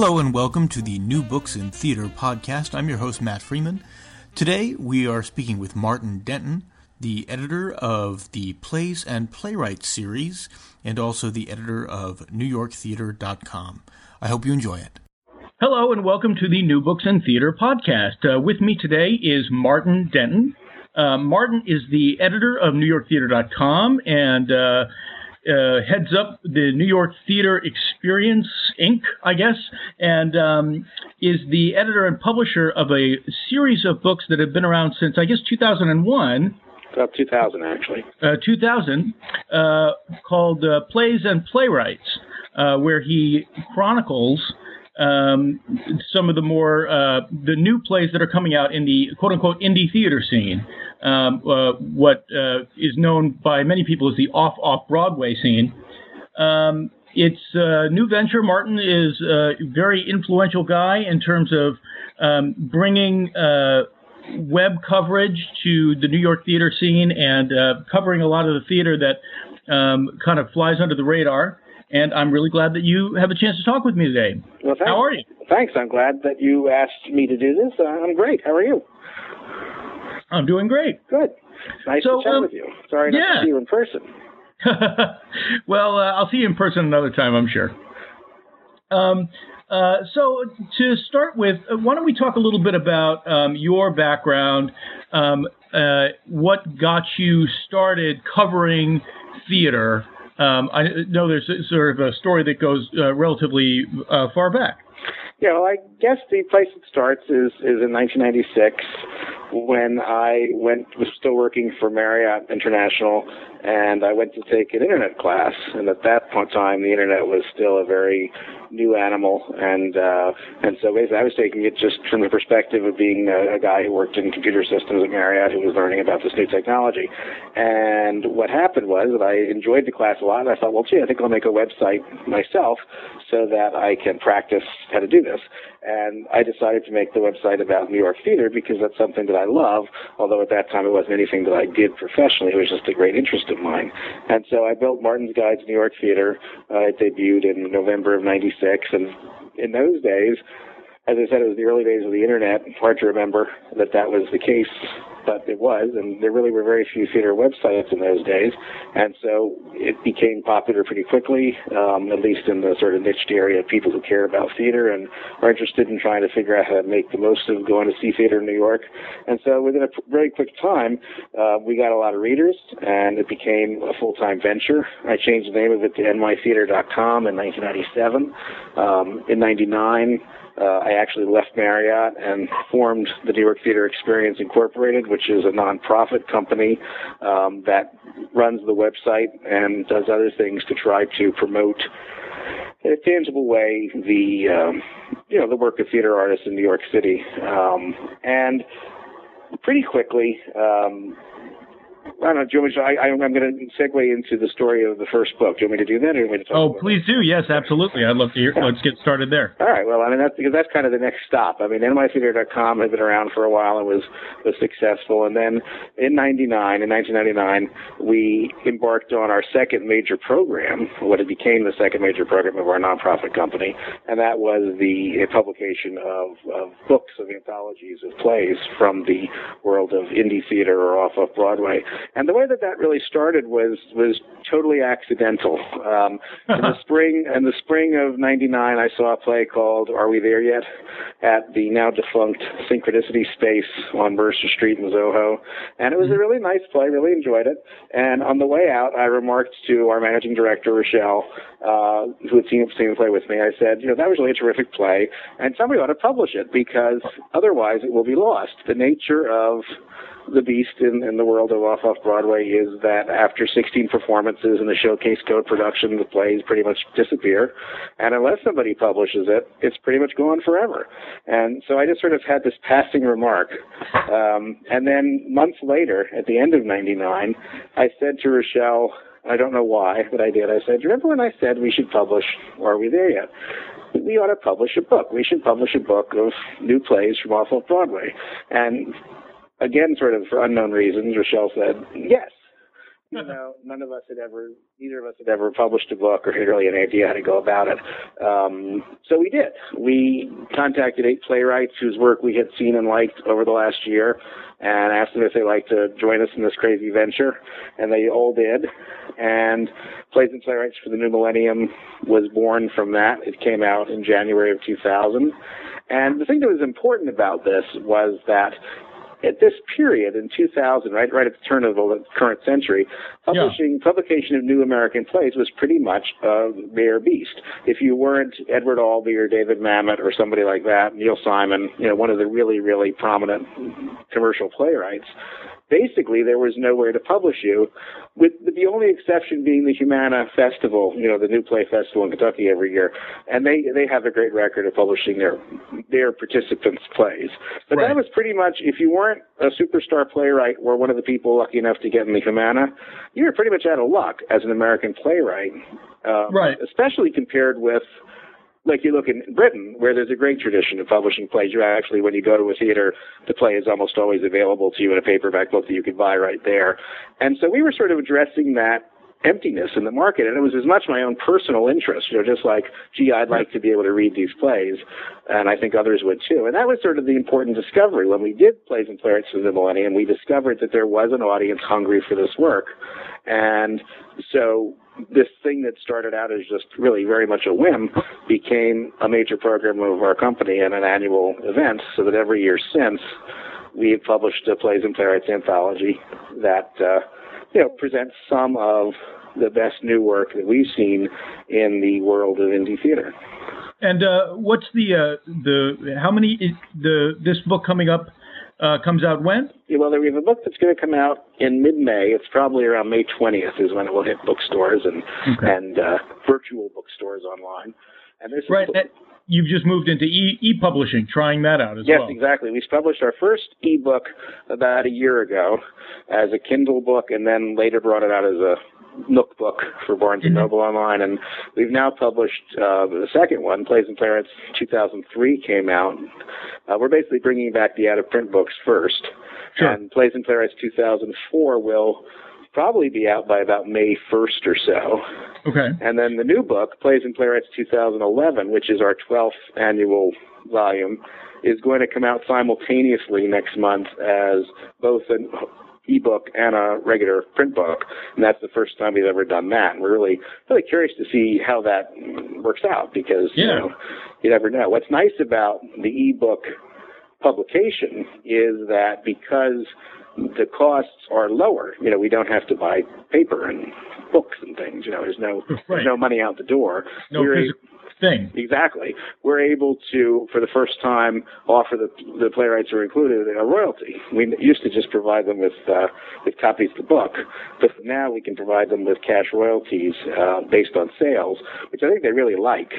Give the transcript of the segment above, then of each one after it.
Hello and welcome to the New Books in Theater podcast. I'm your host, Matt Freeman. Today we are speaking with Martin Denton, the editor of the Plays and Playwrights series and also the editor of NewYorkTheater.com. I hope you enjoy it. Hello and welcome to the New Books in Theater podcast. Uh, with me today is Martin Denton. Uh, Martin is the editor of NewYorkTheater.com and uh, uh, heads up the New York Theater Experience Inc., I guess, and um, is the editor and publisher of a series of books that have been around since, I guess, 2001. About 2000, actually. Uh, 2000, uh, called uh, Plays and Playwrights, uh, where he chronicles um, some of the more uh, the new plays that are coming out in the quote unquote indie theater scene um, uh, what uh, is known by many people as the off off Broadway scene. Um, it's a new venture. Martin is a very influential guy in terms of um, bringing uh, web coverage to the New York theater scene and uh, covering a lot of the theater that um, kind of flies under the radar. And I'm really glad that you have a chance to talk with me today. Well, thanks. How are you? Thanks. I'm glad that you asked me to do this. Uh, I'm great. How are you? I'm doing great. Good. Nice So, to chat um, with you. Sorry not yeah. to see you in person. well, uh, I'll see you in person another time, I'm sure. Um, uh, so, to start with, uh, why don't we talk a little bit about um, your background, um, uh, what got you started covering theater? Um, I know there's sort of a story that goes uh, relatively uh, far back. Yeah, well, I guess the place it starts is is in 1996 when I went was still working for Marriott International, and I went to take an internet class. And at that point in time, the internet was still a very new animal, and uh, and so basically I was taking it just from the perspective of being a, a guy who worked in computer systems at Marriott who was learning about this new technology. And what happened was that I enjoyed the class a lot, and I thought, well, gee, I think I'll make a website myself so that I can practice how to do this. And I decided to make the website about New York theater because that's something that I love, although at that time it wasn't anything that I did professionally. It was just a great interest of mine. And so I built Martin's Guide to New York Theater. Uh, it debuted in November of 96. And in those days, as I said, it was the early days of the internet. Hard to remember that that was the case, but it was. And there really were very few theater websites in those days. And so it became popular pretty quickly, um, at least in the sort of niched area of people who care about theater and are interested in trying to figure out how to make the most of going to see theater in New York. And so within a very quick time, uh, we got a lot of readers and it became a full-time venture. I changed the name of it to nytheater.com in 1997. Um, in 99, uh, I actually left Marriott and formed the New York Theater Experience Incorporated, which is a nonprofit company um, that runs the website and does other things to try to promote in a tangible way the um, you know the work of theater artists in New York City. Um, and pretty quickly, um, I don't know. Do you want me to, I, I'm going to segue into the story of the first book. Do you want me to do that, or do you want me to talk Oh, please do. Yes, absolutely. I'd love to hear. Let's get started there. All right. Well, I mean, that's because that's kind of the next stop. I mean, nytheater.com had been around for a while and was was successful. And then in '99, in 1999, we embarked on our second major program, what it became the second major program of our nonprofit company, and that was the publication of, of books of anthologies of plays from the world of indie theater or off of Broadway. And the way that that really started was was totally accidental. Um, in the spring, in the spring of '99, I saw a play called "Are We There Yet?" at the now defunct Synchronicity Space on Mercer Street in Soho, and it was a really nice play. Really enjoyed it. And on the way out, I remarked to our managing director Rochelle, uh, who had seen, seen the play with me. I said, "You know, that was really a terrific play, and somebody ought to publish it because otherwise it will be lost." The nature of the beast in, in the world of off off Broadway is that after 16 performances in the showcase code production, the plays pretty much disappear, and unless somebody publishes it, it's pretty much gone forever. And so I just sort of had this passing remark, um, and then months later, at the end of '99, I said to Rochelle. I don't know why, but I did. I said, remember when I said we should publish, or are we there yet? We ought to publish a book. We should publish a book of new plays from off of Broadway. And again, sort of for unknown reasons, Rochelle said, yes. You know, none of us had ever, neither of us had ever published a book or had really an idea how to go about it. Um, so we did. We contacted eight playwrights whose work we had seen and liked over the last year and asked them if they'd like to join us in this crazy venture. And they all did. And Plays and Playwrights for the New Millennium was born from that. It came out in January of 2000. And the thing that was important about this was that at this period in 2000, right, right at the turn of the current century, publishing, yeah. publication of new American plays was pretty much a rare beast. If you weren't Edward Albee or David Mamet or somebody like that, Neil Simon, you know, one of the really, really prominent commercial playwrights, basically there was nowhere to publish you, with the only exception being the Humana Festival, you know, the New Play Festival in Kentucky every year, and they they have a great record of publishing their their participants' plays. But right. that was pretty much if you weren't a superstar playwright or one of the people lucky enough to get in the Humana, you were pretty much out of luck as an American playwright, um, right? Especially compared with like you look in Britain, where there's a great tradition of publishing plays. You actually, when you go to a theater, the play is almost always available to you in a paperback book that you can buy right there. And so we were sort of addressing that emptiness in the market. And it was as much my own personal interest, you know, just like, gee, I'd like to be able to read these plays. And I think others would too. And that was sort of the important discovery. When we did Plays and Playwrights for the Millennium, we discovered that there was an audience hungry for this work. And so this thing that started out as just really very much a whim became a major program of our company and an annual event so that every year since we've published a plays and playwrights anthology that uh, you know presents some of the best new work that we've seen in the world of indie theater. And uh, what's the uh, the how many the this book coming up uh, comes out when? Yeah, well, we have a book that's going to come out in mid-May. It's probably around May 20th is when it will hit bookstores and okay. and uh, virtual bookstores online. And this right. Is, you've just moved into e- e-publishing, trying that out as yes, well. Yes, exactly. We published our first e-book about a year ago as a Kindle book, and then later brought it out as a Nook book for Barnes and mm-hmm. Noble online, and we've now published uh, the second one, Plays and Playwrights 2003 came out. Uh, we're basically bringing back the out of print books first, sure. and Plays and Playwrights 2004 will probably be out by about May 1st or so. Okay. And then the new book, Plays and Playwrights 2011, which is our 12th annual volume, is going to come out simultaneously next month as both an ebook and a regular print book, and that's the first time we've ever done that. And we're really really curious to see how that works out because yeah. you know you never know. What's nice about the ebook publication is that because the costs are lower, you know, we don't have to buy paper and books and things. You know, there's no right. there's no money out the door. No physical thing. Exactly. We're able to, for the first time, offer the the playwrights are included a royalty. We used to just provide them with uh, with copies of the book, but now we can provide them with cash royalties uh, based on sales, which I think they really like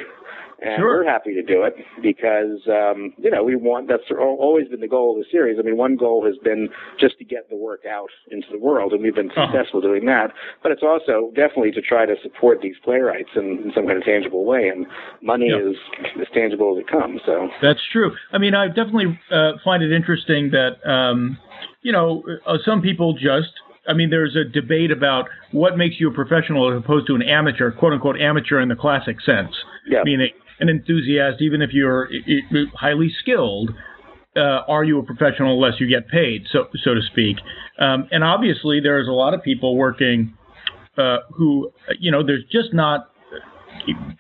and sure. we're happy to do it because um, you know we want that's always been the goal of the series. I mean, one goal has been just to get the work out into the world, and we've been uh-huh. successful uh-huh. doing that. But it's also definitely to try to support these playwrights in, in some kind of tangible way, and money yep. is as tangible as it comes. So that's true. I mean, I definitely uh, find it interesting that um, you know uh, some people just I mean, there's a debate about what makes you a professional as opposed to an amateur, quote unquote amateur in the classic sense. Yeah. Meaning, an enthusiast, even if you're highly skilled, uh, are you a professional unless you get paid, so so to speak? Um, and obviously, there's a lot of people working uh, who, you know, there's just not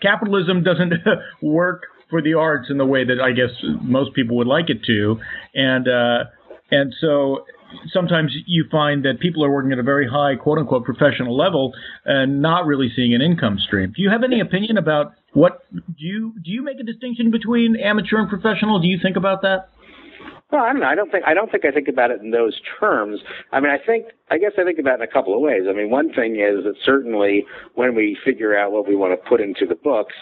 capitalism doesn't work for the arts in the way that I guess most people would like it to, and uh, and so sometimes you find that people are working at a very high quote unquote professional level and not really seeing an income stream. Do you have any opinion about what do you do you make a distinction between amateur and professional? Do you think about that? Well, I don't know. I don't think I don't think I think about it in those terms. I mean, I think I guess I think about it in a couple of ways. I mean, one thing is that certainly when we figure out what we want to put into the books,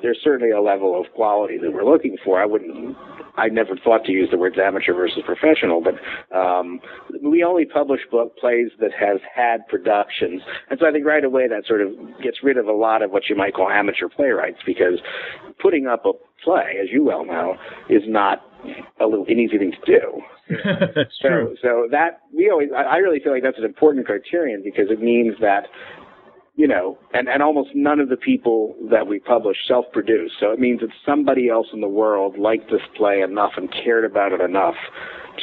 there's certainly a level of quality that we're looking for. I wouldn't. I never thought to use the words amateur versus professional, but um, we only publish book plays that have had productions, and so I think right away that sort of gets rid of a lot of what you might call amateur playwrights because putting up a play, as you well know, is not a little an easy thing to do. that's so, true. So that we always, I I really feel like that's an important criterion because it means that, you know, and and almost none of the people that we publish self-produce. So it means that somebody else in the world liked this play enough and cared about it enough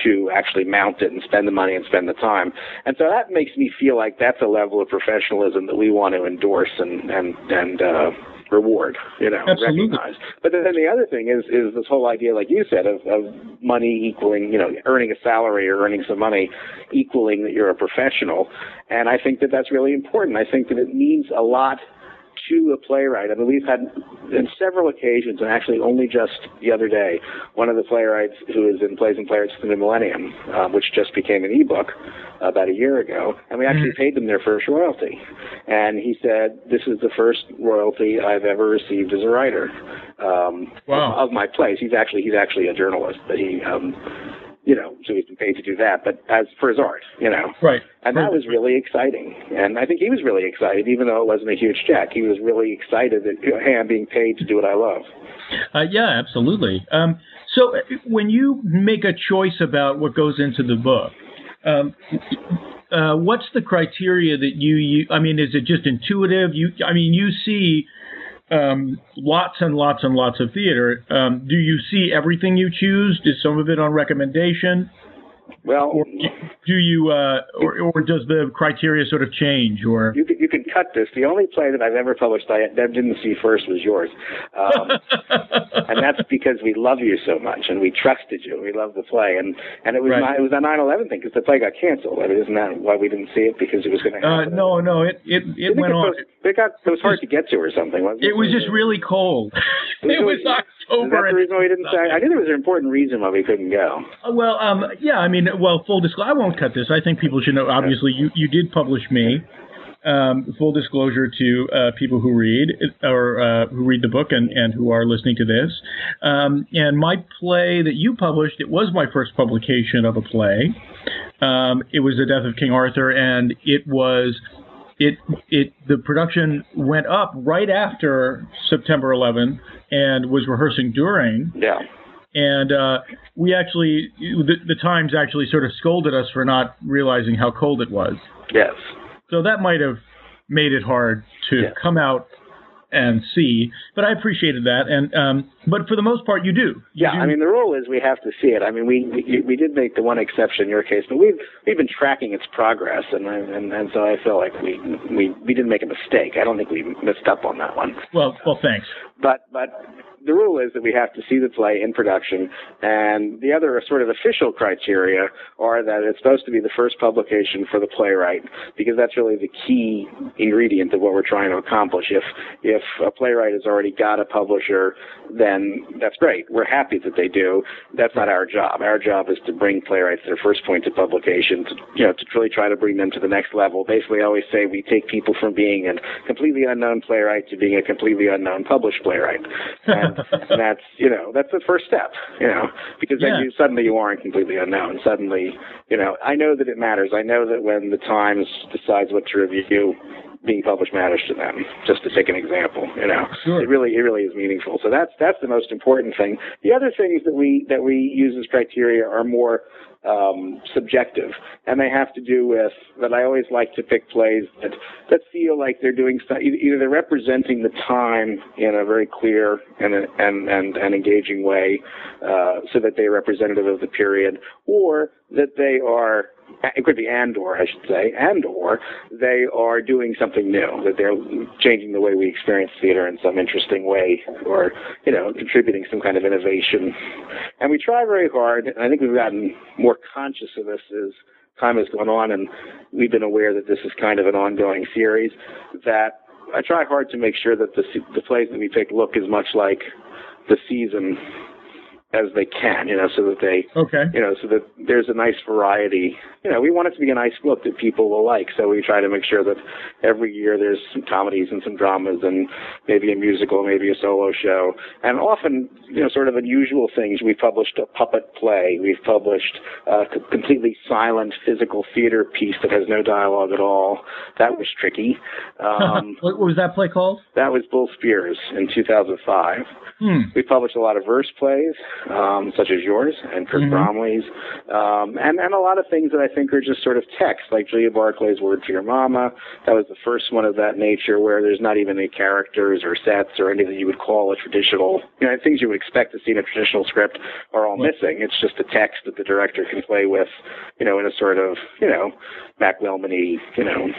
to actually mount it and spend the money and spend the time. And so that makes me feel like that's a level of professionalism that we want to endorse and and and uh, reward, you know, Absolutely. recognize. But then the other thing is is this whole idea, like you said, of, of money equaling, you know, earning a salary or earning some money equaling that you're a professional. And I think that that's really important. I think that it means a lot to a playwright. I mean, we've had in several occasions, and actually only just the other day, one of the playwrights who is in Plays and Playwrights for the Millennium, um, which just became an ebook about a year ago, and we actually paid them their first royalty. And he said, "This is the first royalty I've ever received as a writer um, Wow. of, of my plays." He's actually he's actually a journalist, but he. Um, you know, so he's been paid to do that, but as for his art, you know. Right. And that was really exciting. And I think he was really excited, even though it wasn't a huge check. He was really excited that, you know, hey, I'm being paid to do what I love. Uh, yeah, absolutely. Um, so uh, when you make a choice about what goes into the book, um, uh, what's the criteria that you, you? I mean, is it just intuitive? You, I mean, you see um, lots and lots and lots of theater. Um, do you see everything you choose? Is some of it on recommendation? Well, Or do you, uh, or, or does the criteria sort of change? Or you could, you could cut this. The only play that I've ever published I didn't see first was yours. Um, and that's because we love you so much and we trusted you. We love the play. And, and it was Right. not, it was a 9-11 thing because the play got canceled. I mean, isn't that why we didn't see it? Because it was going to uh, happen. no, no, it it, it went get on. post- It got, it was hard to get to or something, wasn't it? It was just really cold. it was Is that October. the reason why we didn't say? I knew there was an important reason why we couldn't go. Uh, Well, um, yeah, I mean, well, full disclosure, I won't cut this. I think people should know. Obviously, you, you did publish me. Um, full disclosure to uh, people who read or uh, who read the book and, and who are listening to this. Um, and my play that you published, it was my first publication of a play. Um, it was the Death of King Arthur, and it was it it the production went up right after September 11 and was rehearsing during Yeah. and uh, we actually the, the Times actually sort of scolded us for not realizing how cold it was. Yes. So that might have made it hard to Yeah. come out and see. But I appreciated that, and um, but for the most part, you do. You Yeah, do- I mean the rule is we have to see it. I mean we we, we did make the one exception in your case, but we've we've been tracking its progress, and I- and and so I feel like we we we didn't make a mistake. I don't think we messed up on that one. well, well, thanks. But but the rule is that we have to see the play in production, and the other sort of official criteria are that it's supposed to be the first publication for the playwright, because that's really the key ingredient of what we're trying to accomplish. If if a playwright has already got a publisher, then that's great. We're happy that they do. That's not our job. Our job is to bring playwrights their first point of publication, to, you know, to really try to bring them to the next level. Basically, I always say we take people from being a completely unknown playwright to being a completely unknown published playwright. And, that's, you know, that's the first step, you know, because then Yeah. you suddenly you aren't completely unknown. Suddenly, you know, I know that it matters. I know that when the Times decides what to review, being published matters to them. Just to take an example, you know, Sure. it really it really is meaningful. So that's that's the most important thing. The other things that we that we use as criteria are more um, subjective, and they have to do with that. I always like to pick plays that that feel like they're doing st- either either they're representing the time in a very clear and and and, and engaging way, uh, so that they're representative of the period, or that they are it could be and or I should say, and or they are doing something new, that they're changing the way we experience theater in some interesting way, or you know, contributing some kind of innovation. And we try very hard, and I think we've gotten more conscious of this as time has gone on, and we've been aware that this is kind of an ongoing series. That I try hard to make sure that the the plays that we pick look as much like the season as they can, you know, so that they, Okay. you know, so that there's a nice variety. You know, we want it to be a nice book that people will like, so we try to make sure that every year there's some comedies and some dramas and maybe a musical, maybe a solo show, and often, you know, sort of unusual things. We've published a puppet play. We've published a completely silent physical theater piece that has no dialogue at all. That was tricky. Um, what, was that play called? that was Bull Spears in 2005. Hmm. We published a lot of verse plays, um, such as yours and Kirk Mhm. Bromley's, um, and and a lot of things that I think are just sort of text, like Julia Barclay's "Word for Your Mama." That was the first one of that nature, where there's not even any characters or sets or anything you would call a traditional, you know, things you would expect to see in a traditional script are all Right. missing. It's just a text that the director can play with, you know, in a sort of, you know, Mac Wellman-y, you know,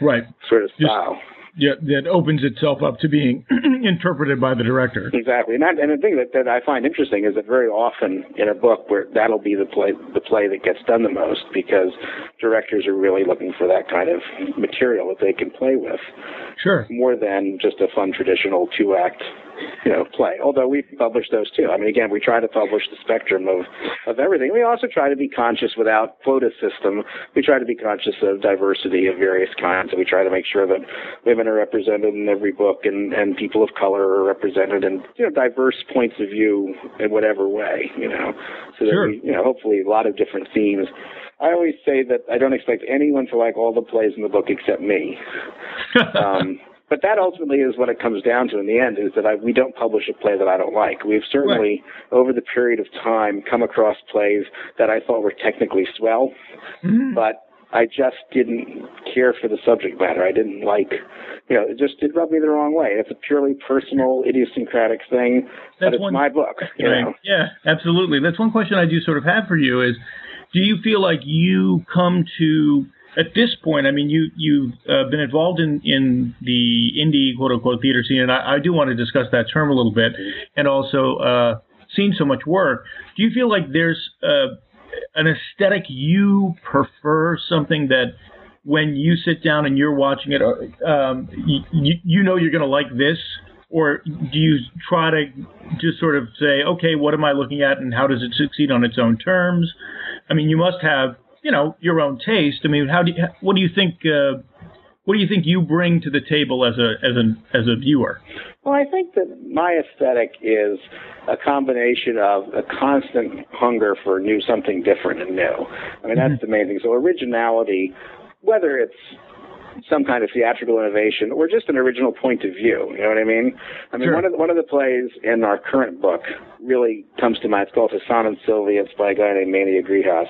Right. sort of Just- style. Yeah, that opens itself up to being interpreted by the director. Exactly, and, that, and the thing that, that I find interesting is that very often in a book where that'll be the play the play that gets done the most because directors are really looking for that kind of material that they can play with Sure. more than just a fun traditional two act you know play. Although we publish those too. I mean, again, we try to publish the spectrum of of everything. We also try to be conscious without quota system. We try to be conscious of diversity of various kinds, and we try to make sure that women are represented in every book, and and people of color are represented, and you know, diverse points of view in whatever way. You know, so that Sure. we, you know, hopefully a lot of different themes. I always say that I don't expect anyone to like all the plays in the book except me. Um, but that ultimately is what it comes down to in the end is that I, we don't publish a play that I don't like. We've certainly, over the period of time, come across plays that I thought were technically swell, Mhm. but I just didn't care for the subject matter. I didn't like, you know, it just did rub me the wrong way. It's a purely personal, idiosyncratic thing, but That's it's one- my book. You Right. know? Yeah, absolutely. That's one question I do sort of have for you is, do you feel like you come to at this point? I mean, you you've uh, been involved in in the indie quote unquote theater scene, and I, I do want to discuss that term a little bit, and also uh, seen so much work. Do you feel like there's uh, an aesthetic you prefer, something that when you sit down and you're watching it, um, you, you know you're going to like this, or do you try to just sort of say, okay, what am I looking at, and how does it succeed on its own terms? I mean, you must have, you know, your own taste. I mean, how do you, what do you think? Uh, what do you think you bring to the table as a as an as a viewer? Well, I think that my aesthetic is a combination of a constant hunger for new something different and new. I mean, that's the main thing. So originality, whether it's some kind of theatrical innovation or just an original point of view. You know what I mean? I mean, Sure. one of the, one of the plays in our current book really comes to mind. It's called Hassan and Sylvia. It's by a guy named Manny Agrias,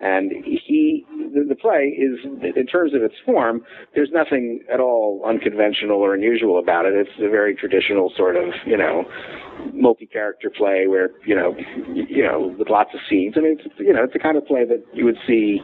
and he the, the play is in terms of its form. There's nothing at all unconventional or unusual about it. It's a very traditional sort of you know multi-character play where you know you know with lots of scenes. I mean, it's, you know, it's the kind of play that you would see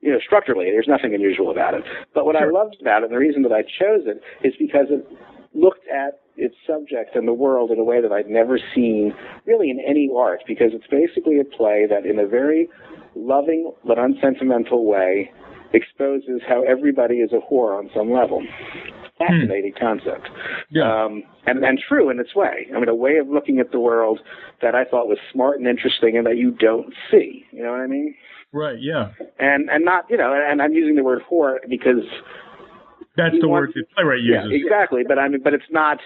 you know, structurally, there's nothing unusual about it. But what I loved about it, and the reason that I chose it, is because it looked at its subject and the world in a way that I'd never seen really in any art, because it's basically a play that in a very loving but unsentimental way exposes how everybody is a whore on some level. Fascinating concept. Yeah. Um, and, and true in its way. I mean, a way of looking at the world that I thought was smart and interesting and that you don't see. You know what I mean? Right. Yeah. and and not you know and I'm using the word whore because That's the wants- word the playwright yeah uses. exactly but I mean but it's not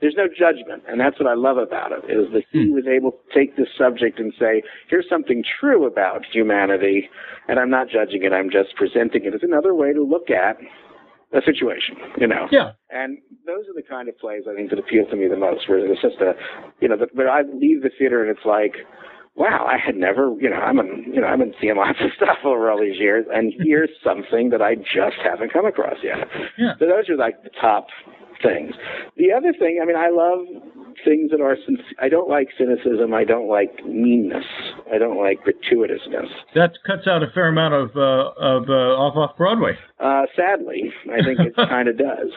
there's no judgment and that's what I love about it is that he hmm. was able to take this subject and say here's something true about humanity and I'm not judging it I'm just presenting it as another way to look at a situation you know Yeah. and those are the kind of plays I think that appeal to me the most, where it's just a, you know, that- where I leave the theater and it's like, wow, I had never, you know, I'm, in, you know, I've been seeing lots of stuff over all these years, and here's something that I just haven't come across yet. Yeah. So those are like the top things. The other thing, I mean, I love things that are, sinc- I don't like cynicism. I don't like meanness. I don't like gratuitousness. That cuts out a fair amount of uh, of uh, off off Broadway. Uh, sadly, I think it kind of does.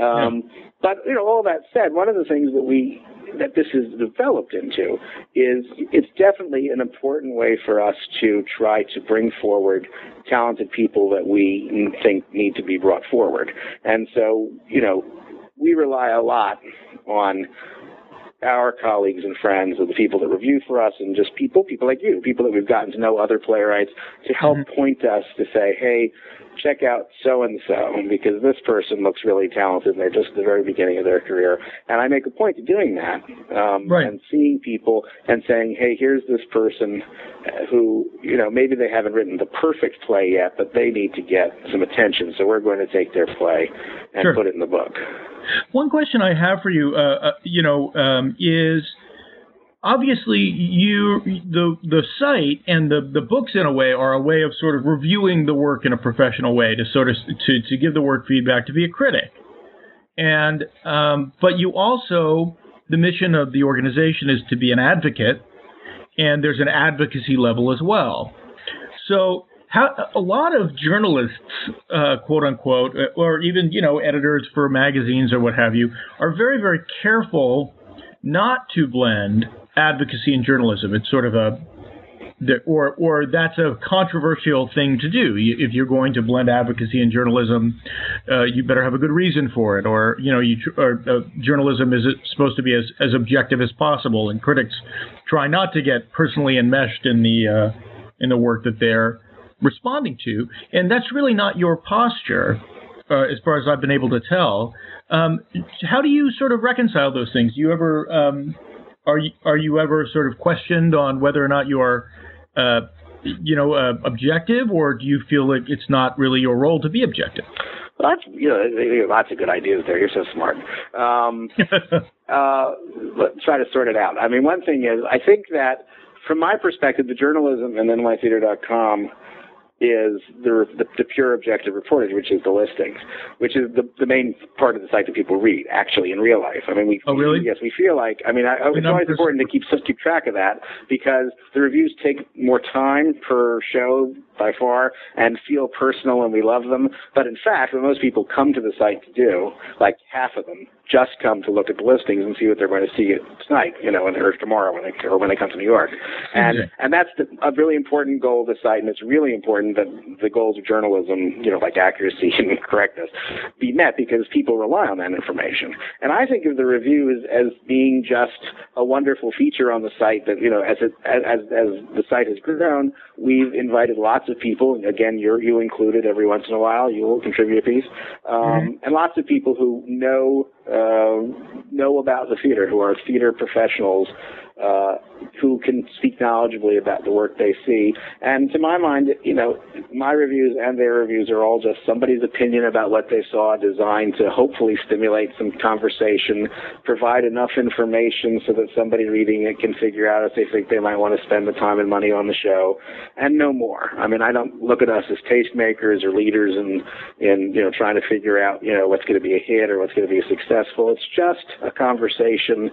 Um, But you know, all that said, one of the things that we that this is developed into is it's definitely an important way for us to try to bring forward talented people that we think need to be brought forward. And so, you know, we rely a lot on our colleagues and friends, or the people that review for us, and just people, people like you, people that we've gotten to know, other playwrights, to help mm-hmm. point us to say, hey, check out so and so because this person looks really talented and they're just at the very beginning of their career. And I make a point of doing that um, right. and seeing people and saying, hey, here's this person who, you know, maybe they haven't written the perfect play yet, but they need to get some attention. So we're going to take their play and sure. put it in the book. One question I have for you, uh, uh, you know, um, is obviously you the the site and the the books in a way are a way of sort of reviewing the work in a professional way to sort of to to give the work feedback to be a critic. And um, but you also the mission of the organization is to be an advocate and there's an advocacy level as well. So how, a lot of journalists, uh, quote unquote, or even you know editors for magazines or what have you, are very very careful not to blend advocacy and journalism. It's sort of a or or that's a controversial thing to do. If you're going to blend advocacy and journalism, uh, you better have a good reason for it. Or you know, you or, uh, journalism is supposed to be as, as objective as possible, and critics try not to get personally enmeshed in the uh, in the work that they're responding to. And that's really not your posture, uh, as far as I've been able to tell. Um, how do you sort of reconcile those things? Do you ever um, are you are you ever sort of questioned on whether or not you are uh, you know uh, objective, or do you feel like it's not really your role to be objective? Well, that's you know lots of good ideas there. You're so smart. Um, uh, let's try to sort it out. I mean, one thing is I think that from my perspective, the journalism and NYTheater.com is the, the, the pure objective reportage, which is the listings, which is the, the main part of the site that people read actually in real life. I mean, we oh really? Yes, we feel like. I mean, I, it's always important to keep keep track of that because the reviews take more time per show by far and feel personal and we love them. But in fact, what most people come to the site to do, like half of them, just come to look at the listings and see what they're going to see tonight, you know, and or tomorrow when they or when they come to New York. And okay. and that's the, a really important goal of the site, and it's really important that the goals of journalism, you know, like accuracy and correctness, be met because people rely on that information. And I think of the reviews as being just a wonderful feature on the site that you know, as it as as the site has grown, we've invited lots of people. And again, you're you included every once in a while. You will contribute a piece, um, mm-hmm. and lots of people who know uh, know about the theater, who are theater professionals, uh, who can speak knowledgeably about the work they see. And to my mind, you know, my reviews and their reviews are all just somebody's opinion about what they saw, designed to hopefully stimulate some conversation, provide enough information so that somebody reading it can figure out if they think they might want to spend the time and money on the show, and no more. I mean, I don't look at us as tastemakers or leaders in in you know trying to figure out you know what's going to be a hit or what's going to be successful. It's just a conversation.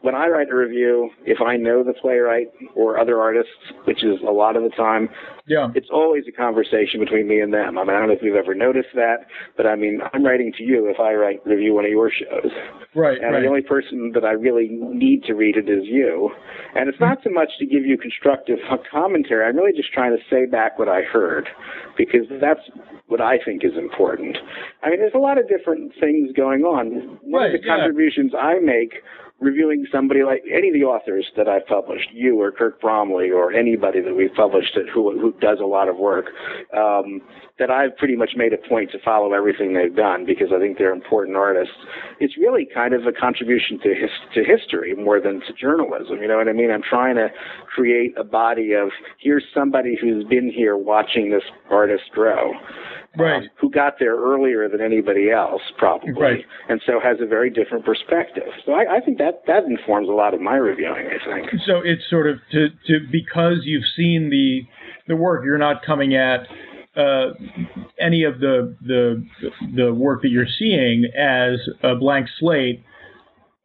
When I write a review, if I know the playwright or other artists, which is a lot of the time, yeah, it's always a conversation between me and them. I mean, I don't know if you've ever noticed that, but I mean, I'm writing to you if I write review one of your shows, right? And right. the only person that I really need to read it is you. And it's not so much to give you constructive commentary. I'm really just trying to say back what I heard, because that's what I think is important. I mean, there's a lot of different things going on. One right, of the yeah. contributions I make reviewing somebody like any of the authors that I've published, you or Kirk Bromley or anybody that we've published it who who does a lot of work, um, that I've pretty much made a point to follow everything they've done because I think they're important artists. It's really kind of a contribution to his, to history more than to journalism. You know what I mean? I'm trying to create a body of here's somebody who's been here watching this artist grow right. um, who got there earlier than anybody else, probably, right. and so has a very different perspective. So I, I think that that informs a lot of my reviewing. I think. So it's sort of to to because you've seen the the work, you're not coming at uh, any of the the the work that you're seeing as a blank slate.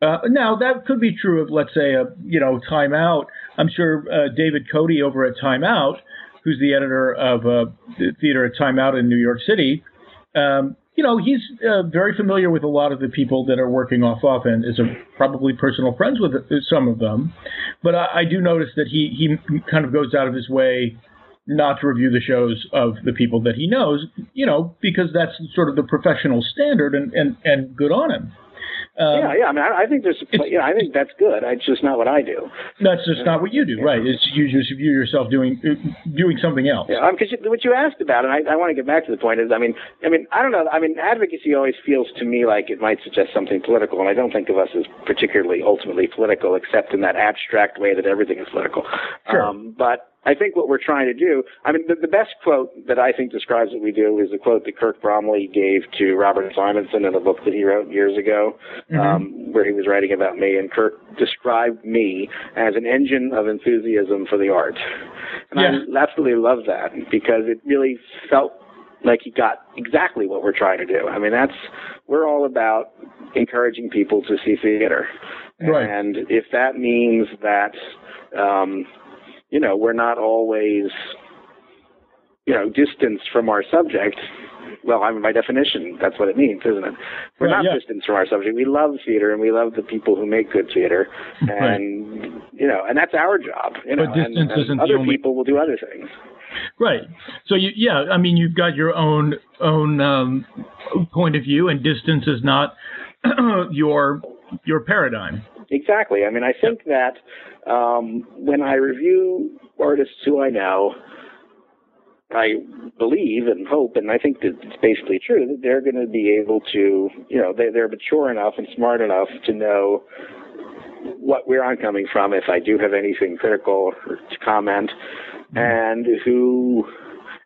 Uh, now that could be true of, let's say, a you know Time Out. I'm sure uh, David Cote over at Time Out who's the editor of uh, the theater at Time Out in New York City, um, you know, he's uh, very familiar with a lot of the people that are working off off and is a, probably personal friends with some of them. But I, I do notice that he, he kind of goes out of his way not to review the shows of the people that he knows, you know, because that's sort of the professional standard and, and, and good on him. Um, yeah, yeah. I mean, I, I think there's, yeah, I think that's good. It's just not what I do. That's just not what you do, right? It's you just view yourself doing uh, doing something else. Yeah, because um, what you asked about, and I, I want to get back to the point is, I mean, I mean, I don't know. I mean, advocacy always feels to me like it might suggest something political, and I don't think of us as particularly ultimately political, except in that abstract way that everything is political. Sure. Um, but I think what we're trying to do, I mean, the, the best quote that I think describes what we do is a quote that Kirk Bromley gave to Robert Simonson in a book that he wrote years ago, Mm-hmm. um, where he was writing about me. And Kirk described me as an engine of enthusiasm for the art. And Yeah. I absolutely love that because it really felt like he got exactly what we're trying to do. I mean, that's, we're all about encouraging people to see theater. Right. And if that means that, um, you know, we're not always, you know, distance from our subject. Well, I mean, by definition, that's what it means, isn't it? We're Right, not yeah. distanced from our subject. We love theater, and we love the people who make good theater, Right. and you know, and that's our job. You know, But distance and, and isn't the other only- people will do other things. Right. So you, yeah, I mean, you've got your own own um, point of view, and distance is not your your paradigm. Exactly. I mean, I think that um, when I review artists who I know, I believe and hope, and I think that it's basically true that they're going to be able to, you know, they, they're mature enough and smart enough to know what where I'm coming from if I do have anything critical to comment, mm-hmm. and who,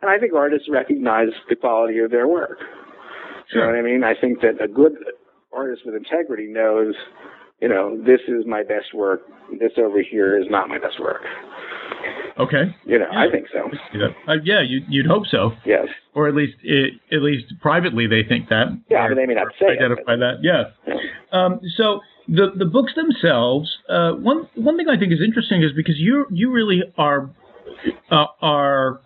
and I think artists recognize the quality of their work. You know what I mean? I think that a good artist with integrity knows, you know, this is my best work. This over here is not my best work. Okay. You know, I think so. Yeah, uh, yeah you, you'd hope so, Yes. or at least it, at least privately they think that. Yeah, mean, they may not say it, identify that. Yeah. Um, so the the books themselves, uh, one one thing I think is interesting is because you you really are uh, are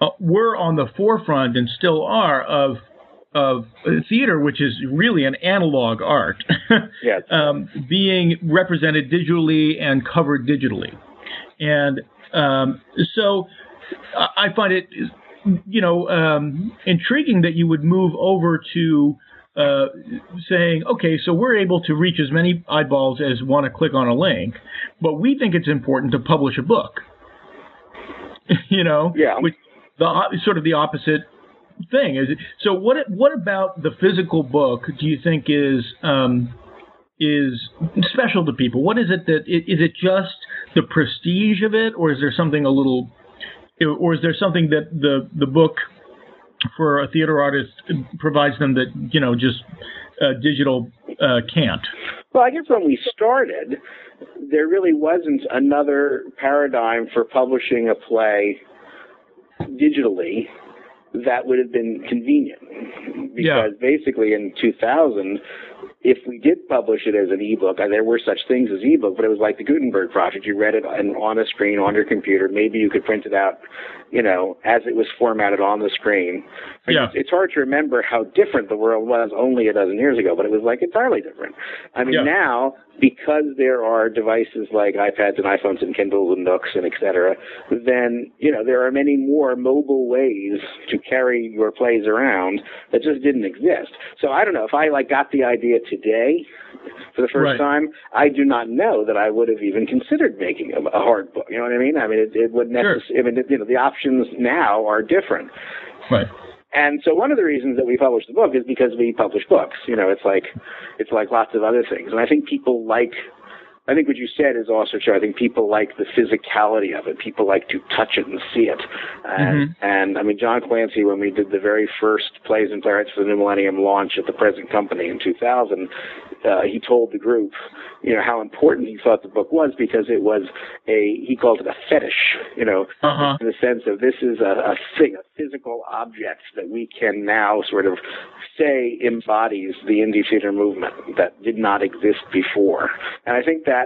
uh, were on the forefront and still are of of theater, which is really an analog art, Yes. um, being represented digitally and covered digitally, and um, so I find it, you know, um, intriguing that you would move over to uh, saying, okay, so we're able to reach as many eyeballs as want to click on a link, but we think it's important to publish a book. you know, Yeah. which the sort of the opposite thing is. So what what about the physical book do you think is um, is special to people? What is it that is it just the prestige of it, or is there something a little, or is there something that the the book for a theater artist provides them that you know just uh, digital uh, can't? Well, I guess when we started, there really wasn't another paradigm for publishing a play digitally that would have been convenient. Because basically in 2000, if we did publish it as an ebook, and there were such things as ebook, but it was like the Gutenberg project. You read it on, on a screen on your computer. Maybe you could print it out, you know, as it was formatted on the screen. I Yeah. It's, it's hard to remember how different the world was only a dozen years ago, but it was like entirely different. I mean, Yeah. now, because there are devices like iPads and iPhones and Kindles and Nooks and et cetera, then, you know, there are many more mobile ways to carry your plays around that just didn't exist. So I don't know if I like got the idea today for the first Right. time, I do not know that I would have even considered making a, a hard book. You know what I mean? I mean, it, it would Sure. necessarily, I mean, you know, the options now are different. Right. And so one of the reasons that we publish the book is because we publish books. You know, it's like it's like lots of other things. And I think people like I think what you said is also true. I think people like the physicality of it. People like to touch it and see it. And, and I mean, John Clancy, when we did the very first plays and playwrights for the New Millennium launch at the present company in 2000, uh, he told the group, you know, how important he thought the book was because it was a, he called it a fetish, you know, Uh-huh. in the sense of this is a, a thing, a physical object that we can now sort of say embodies the indie theater movement that did not exist before. And I think that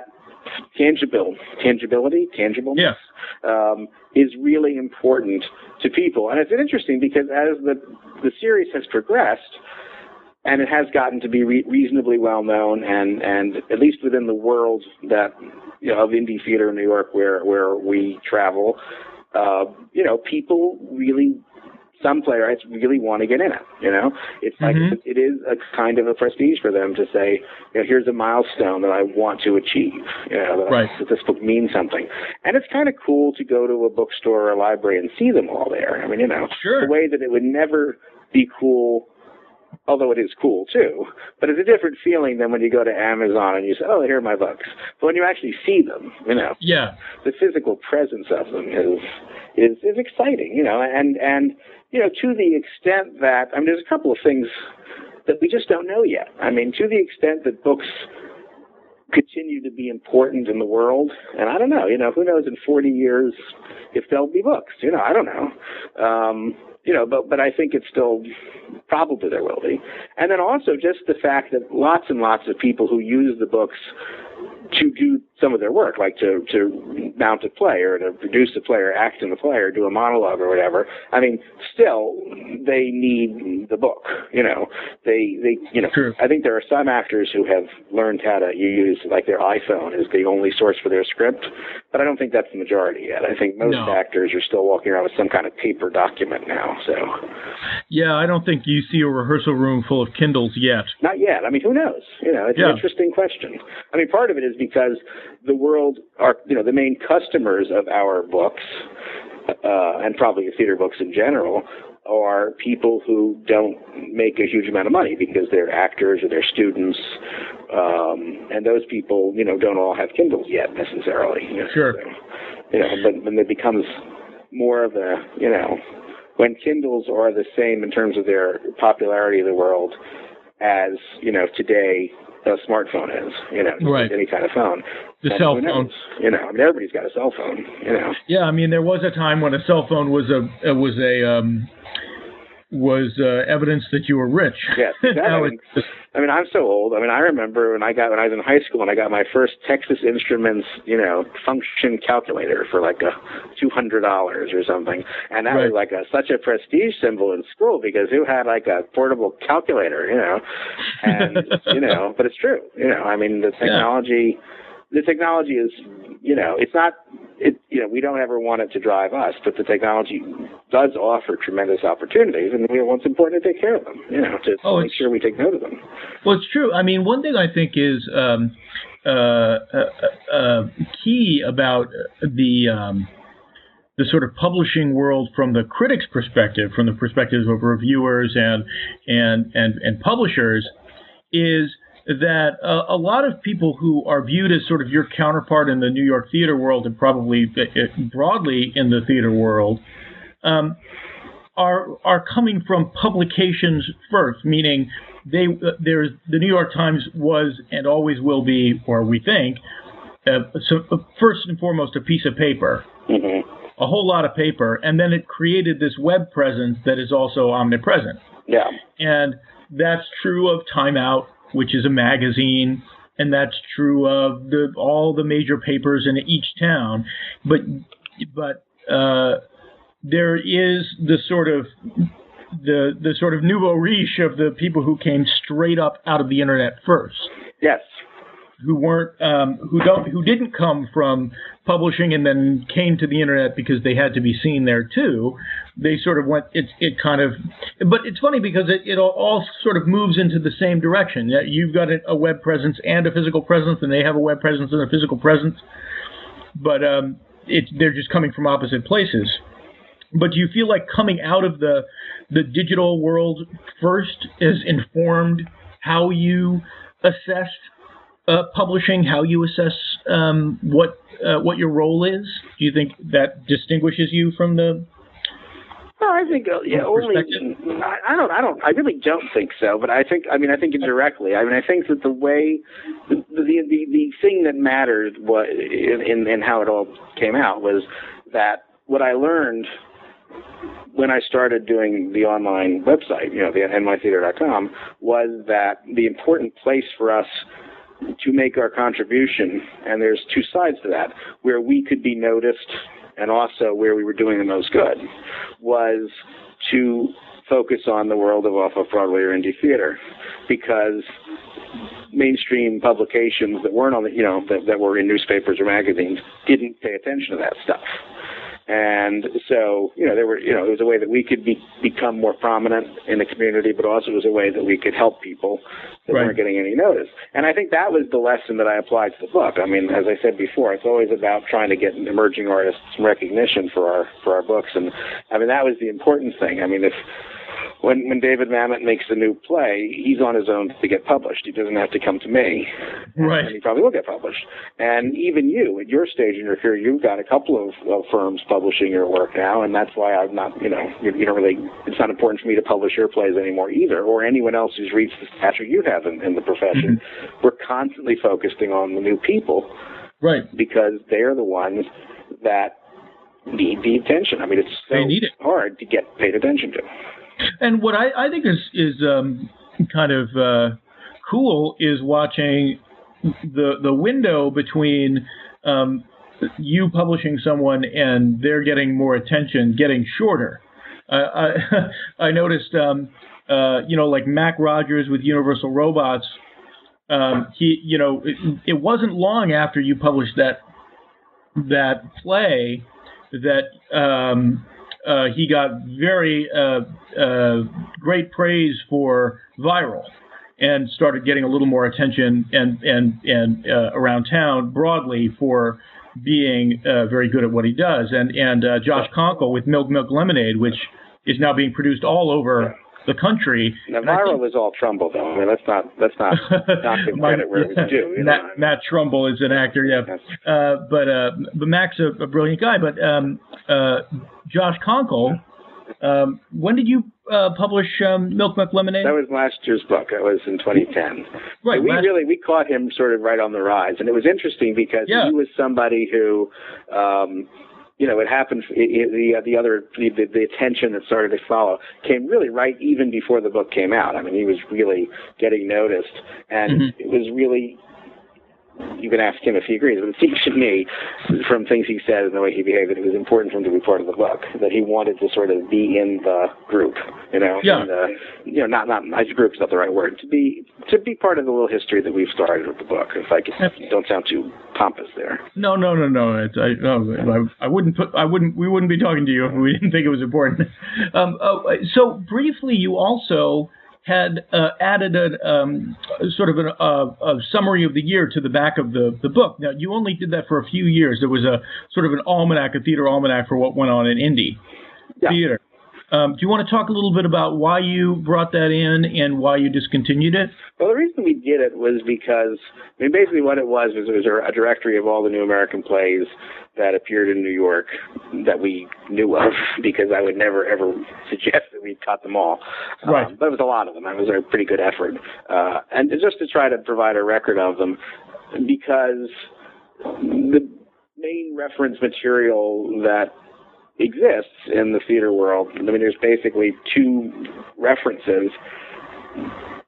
tangible, tangibility, tangibleness, um, is really important to people. And it's interesting because as the the series has progressed, and it has gotten to be re- reasonably well known, and and at least within the world that you know, of indie theater in New York, where where we travel, uh, you know, people really some playwrights really want to get in it. You know, it's like Mhm. it is a kind of a prestige for them to say, you know, here's a milestone that I want to achieve. You know, that, Right. that this book means something, and it's kind of cool to go to a bookstore or a library and see them all there. I mean, you know, Sure. the way that it would never be cool. Although it is cool too, but it's a different feeling than when you go to Amazon and you say, "Oh, here are my books." But when you actually see them, you know, Yeah. the physical presence of them is is is exciting, you know, and and you know to the extent that I mean, there's a couple of things that we just don't know yet. I mean, to the extent that books continue to be important in the world, and I don't know, you know, who knows in 40 years if there'll be books, you know, I don't know. Um, you know, but but I think it's still probably there will be. And then also just the fact that lots and lots of people who use the books to do some of their work, like to to mount a play or to produce a play or act in the play or do a monologue or whatever. I mean, still they need the book. You know, they they you know. True. I think there are some actors who have learned how to use like their iPhone as the only source for their script, but I don't think that's the majority yet. I think most No. actors are still walking around with some kind of paper document now. So Yeah, I don't think you see a rehearsal room full of Kindles yet. Not yet. I mean, who knows? You know, it's Yeah. an interesting question. I mean, part of it is because the world are, you know, the main customers of our books, uh, and probably theater books in general, are people who don't make a huge amount of money because they're actors or they're students, um, and those people, you know, don't all have Kindles yet necessarily. You know, Sure. So, you know, but when it becomes more of a, you know, when Kindles are the same in terms of their popularity in the world as you know today a smartphone is. You know, Right. any kind of phone. The then cell who knows? phone. You know, I mean, everybody's got a cell phone. You know, Yeah, I mean, there was a time when a cell phone was a was a um, was uh, evidence that you were rich. Yes, exactly. just, I mean, I'm so old. I mean, I remember when I got when I was in high school and I got my first Texas Instruments, you know, function calculator for like a two hundred dollars or something, and that was like a such a prestige symbol in school because who had like a portable calculator, you know, and you know, but it's true, you know. I mean, the technology, the technology is, you know, it's not. It, you know, we don't ever want it to drive us, but the technology does offer tremendous opportunities, and we, it's important to take care of them. You know, to Oh, make sure we take note of them. well, it's true. I mean, one thing I think is um, uh, uh, uh, key about the um, the sort of publishing world from the critic's perspective, from the perspective of reviewers and and and and publishers, is that uh, a lot of people who are viewed as sort of your counterpart in the New York theater world and probably uh, broadly in the theater world um, are are coming from publications first, meaning they uh, there's the New York Times was and always will be, or we think, uh, so uh, first and foremost a piece of paper, hmm a whole lot of paper, and then it created this web presence that is also omnipresent. Yeah. And that's true of Time Out, which is a magazine, and that's true of the all the major papers in each town. But but uh, there is the sort of the the sort of nouveau riche of the people who came straight up out of the internet first, Yes. Who weren't um, who don't who didn't come from publishing and then came to the internet because they had to be seen there too. They sort of went it it kind of but it's funny because it, it all, sort of moves into the same direction. You've got a, web presence and a physical presence, and they have a web presence and a physical presence, but um, it's they're just coming from opposite places. But do you feel like coming out of the the digital world first has informed how you assess uh, publishing, how you assess um, what uh, what your role is? Do you think that distinguishes you from the? Well, I think uh, yeah, only I, I don't I don't I really don't think so, but I think I mean I think indirectly. I mean I think that the way the the the, the thing that mattered was in, in in how it all came out was that what I learned when I started doing the online website, you know, the nytheater.com, was that the important place for us to make our contribution, and there's two sides to that, where we could be noticed and also where we were doing the most good, was to focus on the world of off of Broadway or indie theater, because mainstream publications that weren't on the, you know, that, that were in newspapers or magazines didn't pay attention to that stuff. And so, you know, there were, you know, it was a way that we could be, become more prominent in the community, but also it was a way that we could help people that Right. weren't getting any notice. And I think that was the lesson that I applied to the book. I mean, as I said before, it's always about trying to get emerging artists some recognition for our for our books. And I mean, that was the important thing. I mean, if when when David Mamet makes a new play, he's on his own to get published. He doesn't have to come to me Right. and he probably will get published. And even you, at your stage in your career, you've got a couple of, of firms publishing your work now, and that's why I'm not, you know, you, you don't really, it's not important for me to publish your plays anymore either, or anyone else who's reached the stature you have in, in the profession. Mm-hmm. We're constantly focusing on the new people Right. because they're the ones that need the attention. I mean, it's so They need it. hard to get paid attention to. And what I, I think is is um, kind of uh, cool is watching the the window between um, you publishing someone and they're getting more attention getting shorter. Uh, I I noticed, um, uh, you know, like Mac Rogers with Universal Robots. Um, he, you know, it, it wasn't long after you published that that play that um, uh, he got very uh, uh, great praise for viral and started getting a little more attention and and and uh, around town broadly for being uh, very good at what he does. And and Josh Conkel with Milk Milk Lemonade which is now being produced all over the country. Navarro think- was all Trumbull, though. I mean, let's not let's not not give My- credit where it was due. You? Matt, Matt Trumbull is an actor, yeah. Uh, but uh, but Mac's a, a brilliant guy. But um, uh, Josh Conkel, um, when did you uh, publish um, Milk Milk Lemonade? That was last year's book. That was in 2010. Right, So we last- really we caught him sort of right on the rise, and it was interesting because Yeah. he was somebody who, um, you know, it happened. It, it, the the other the, the, the attention that started to follow came really right even before the book came out. I mean, he was really getting noticed, and Mhm. it was really. You can ask him if he agrees, but it seems to me, from things he said and the way he behaved, that it was important for him to be part of the book. That he wanted to sort of be in the group, you know. Yeah. the- you know, not not I group is not the right word. To be to be part of the little history that we've started with the book. If I could, don't sound too pompous there. No, no, no, no. It's, I, no, I, I wouldn't put. I wouldn't. We wouldn't be talking to you if we didn't think it was important. Um, oh, so briefly, you also had uh, added a um, sort of an, uh, a summary of the year to the back of the, the book. Now, you only did that for a few years. There was a sort of an almanac, a theater almanac for what went on in Indie Yeah. theater. Um, do you want to talk a little bit about why you brought that in and why you discontinued it? Well, the reason we did it was because, I mean, basically what it was was it was a directory of all the new American plays that appeared in New York that we knew of, because I would never ever suggest that we cut them all. Right. Um, but it was a lot of them. It was a pretty good effort, uh, and just to try to provide a record of them, because the main reference material that exists in the theater world. I mean, there's basically two references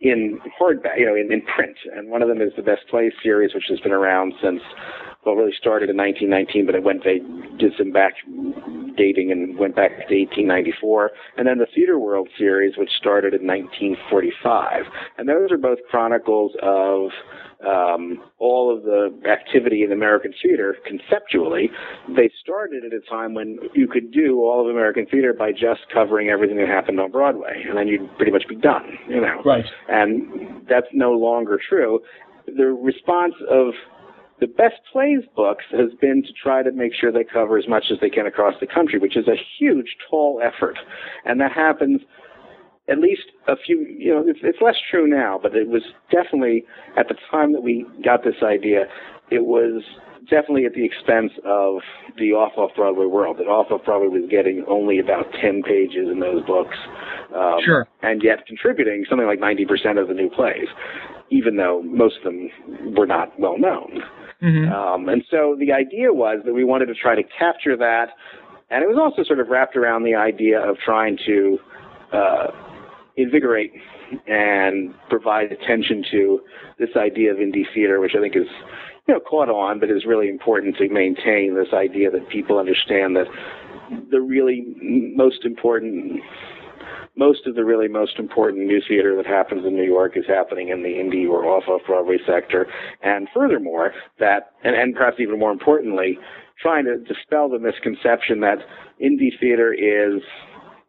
in hardback, you know, in, in print, and one of them is the Best Plays series, which has been around since, well, really started in 1919, but it went they did some back dating and went back to 1894, and then the Theater World series, which started in 1945, and those are both chronicles of um, all of the activity in American theater conceptually. They started at a time when you could do all of American theater by just covering everything that happened on Broadway, and then you'd pretty much be done, you know. Right. And that's no longer true. The response of the best plays books has been to try to make sure they cover as much as they can across the country, which is a huge, tall effort. And that happens at least a few, you know, it's, it's less true now, but it was definitely at the time that we got this idea, it was definitely at the expense of the off off Broadway world. That off off Broadway was getting only about 10 pages in those books. Um, Sure. And yet contributing something like 90% of the new plays, even though most of them were not well known. Mhm. Um, and so the idea was that we wanted to try to capture that, and it was also sort of wrapped around the idea of trying to uh, invigorate and provide attention to this idea of indie theater, which I think is, you know, caught on, but is really important to maintain this idea that people understand that the really most important most of the really most important new theater that happens in New York is happening in the indie or off off Broadway sector. And furthermore, that, and, and perhaps even more importantly, trying to dispel the misconception that indie theater is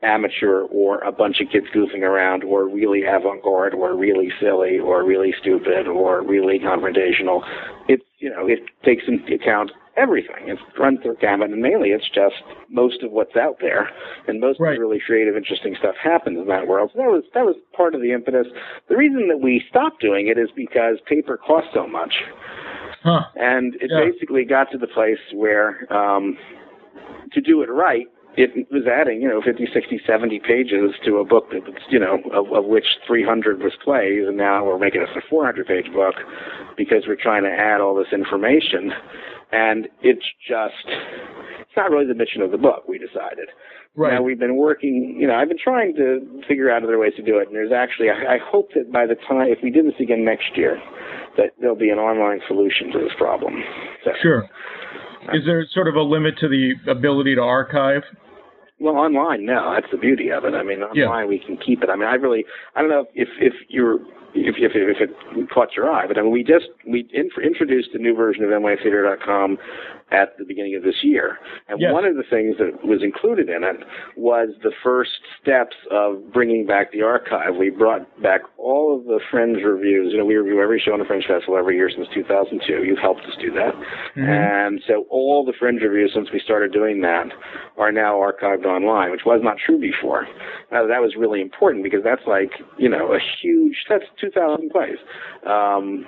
amateur or a bunch of kids goofing around or really avant-garde or really silly or really stupid or really confrontational. It's, you know, it takes into account everything. It runs through gamut and mainly it's just most of what's out there and most Right. of the really creative, interesting stuff happens in that world. So that was, that was part of the impetus. The reason that we stopped doing it is because paper costs so much. Huh. And it Yeah. basically got to the place where, um, to do it right, it was adding, you know, 50, 60, 70 pages to a book that was, you know, of, of which 300 was plays, and now we're making it a 400 page book because we're trying to add all this information. And it's just, it's not really the mission of the book, we decided. Right. Now we've been working, you know, I've been trying to figure out other ways to do it, and there's actually, I, I hope that by the time, if we do this again next year, that there'll be an online solution to this problem. So, Sure. Uh, Is there sort of a limit to the ability to archive? Well, online, no, that's the beauty of it. I mean, Yeah. online we can keep it. I mean, I really, I don't know if if you're if if, if it caught your eye, but I mean, we just we in, introduced a new version of nytheater.com at the beginning of this year, and Yes. one of the things that was included in it was the first steps of bringing back the archive. We brought back all of the Fringe reviews. You know, we review every show on the Fringe Festival every year since 2002. You've helped us do that, and so all the Fringe reviews since we started doing that are now archived online, which was not true before. Now, that was really important because that's like, you know, a huge, that's 2,000 plays um,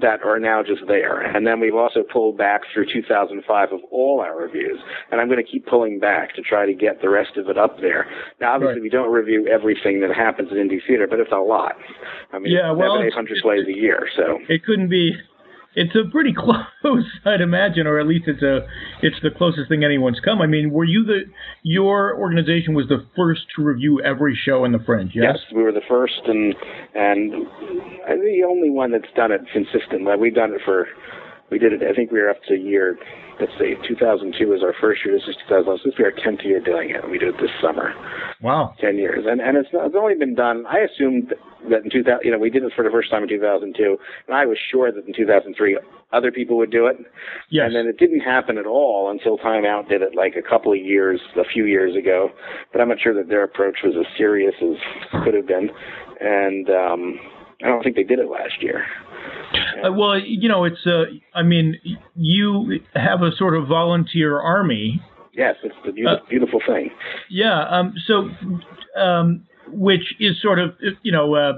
that are now just there. And then we've also pulled back through 2005 of all our reviews. And I'm going to keep pulling back to try to get the rest of it up there. Now, obviously, Right. we don't review everything that happens in indie theater, but it's a lot. I mean, Yeah, well, seven, it's- 800 plays a year. So, It couldn't be. It's a pretty close, I'd imagine, or at least it's a it's the closest thing anyone's come. I mean, were you the your organization was the first to review every show in the Fringe? Yes. we were the first and and the only one that's done it consistently. We've done it for we did it. I think we were up to a year. Let's see, 2002 was our first year. This is 2000. This will be our 10th year doing it. and We did it this summer. Wow. 10 years. And and it's, not, it's only been done, I assumed that in 2000, you know, we did it for the first time in 2002, and I was sure that in 2003 other people would do it. Yes. And then it didn't happen at all until Time Out did it like a couple of years, a few years ago. But I'm not sure that their approach was as serious as could have been. And um, I don't think they did it last year. Uh, well, you know, it's uh, I mean, you have a sort of volunteer army. Yes, it's the beautiful, beautiful thing. Yeah. Um. So, um, which is sort of you know. Uh,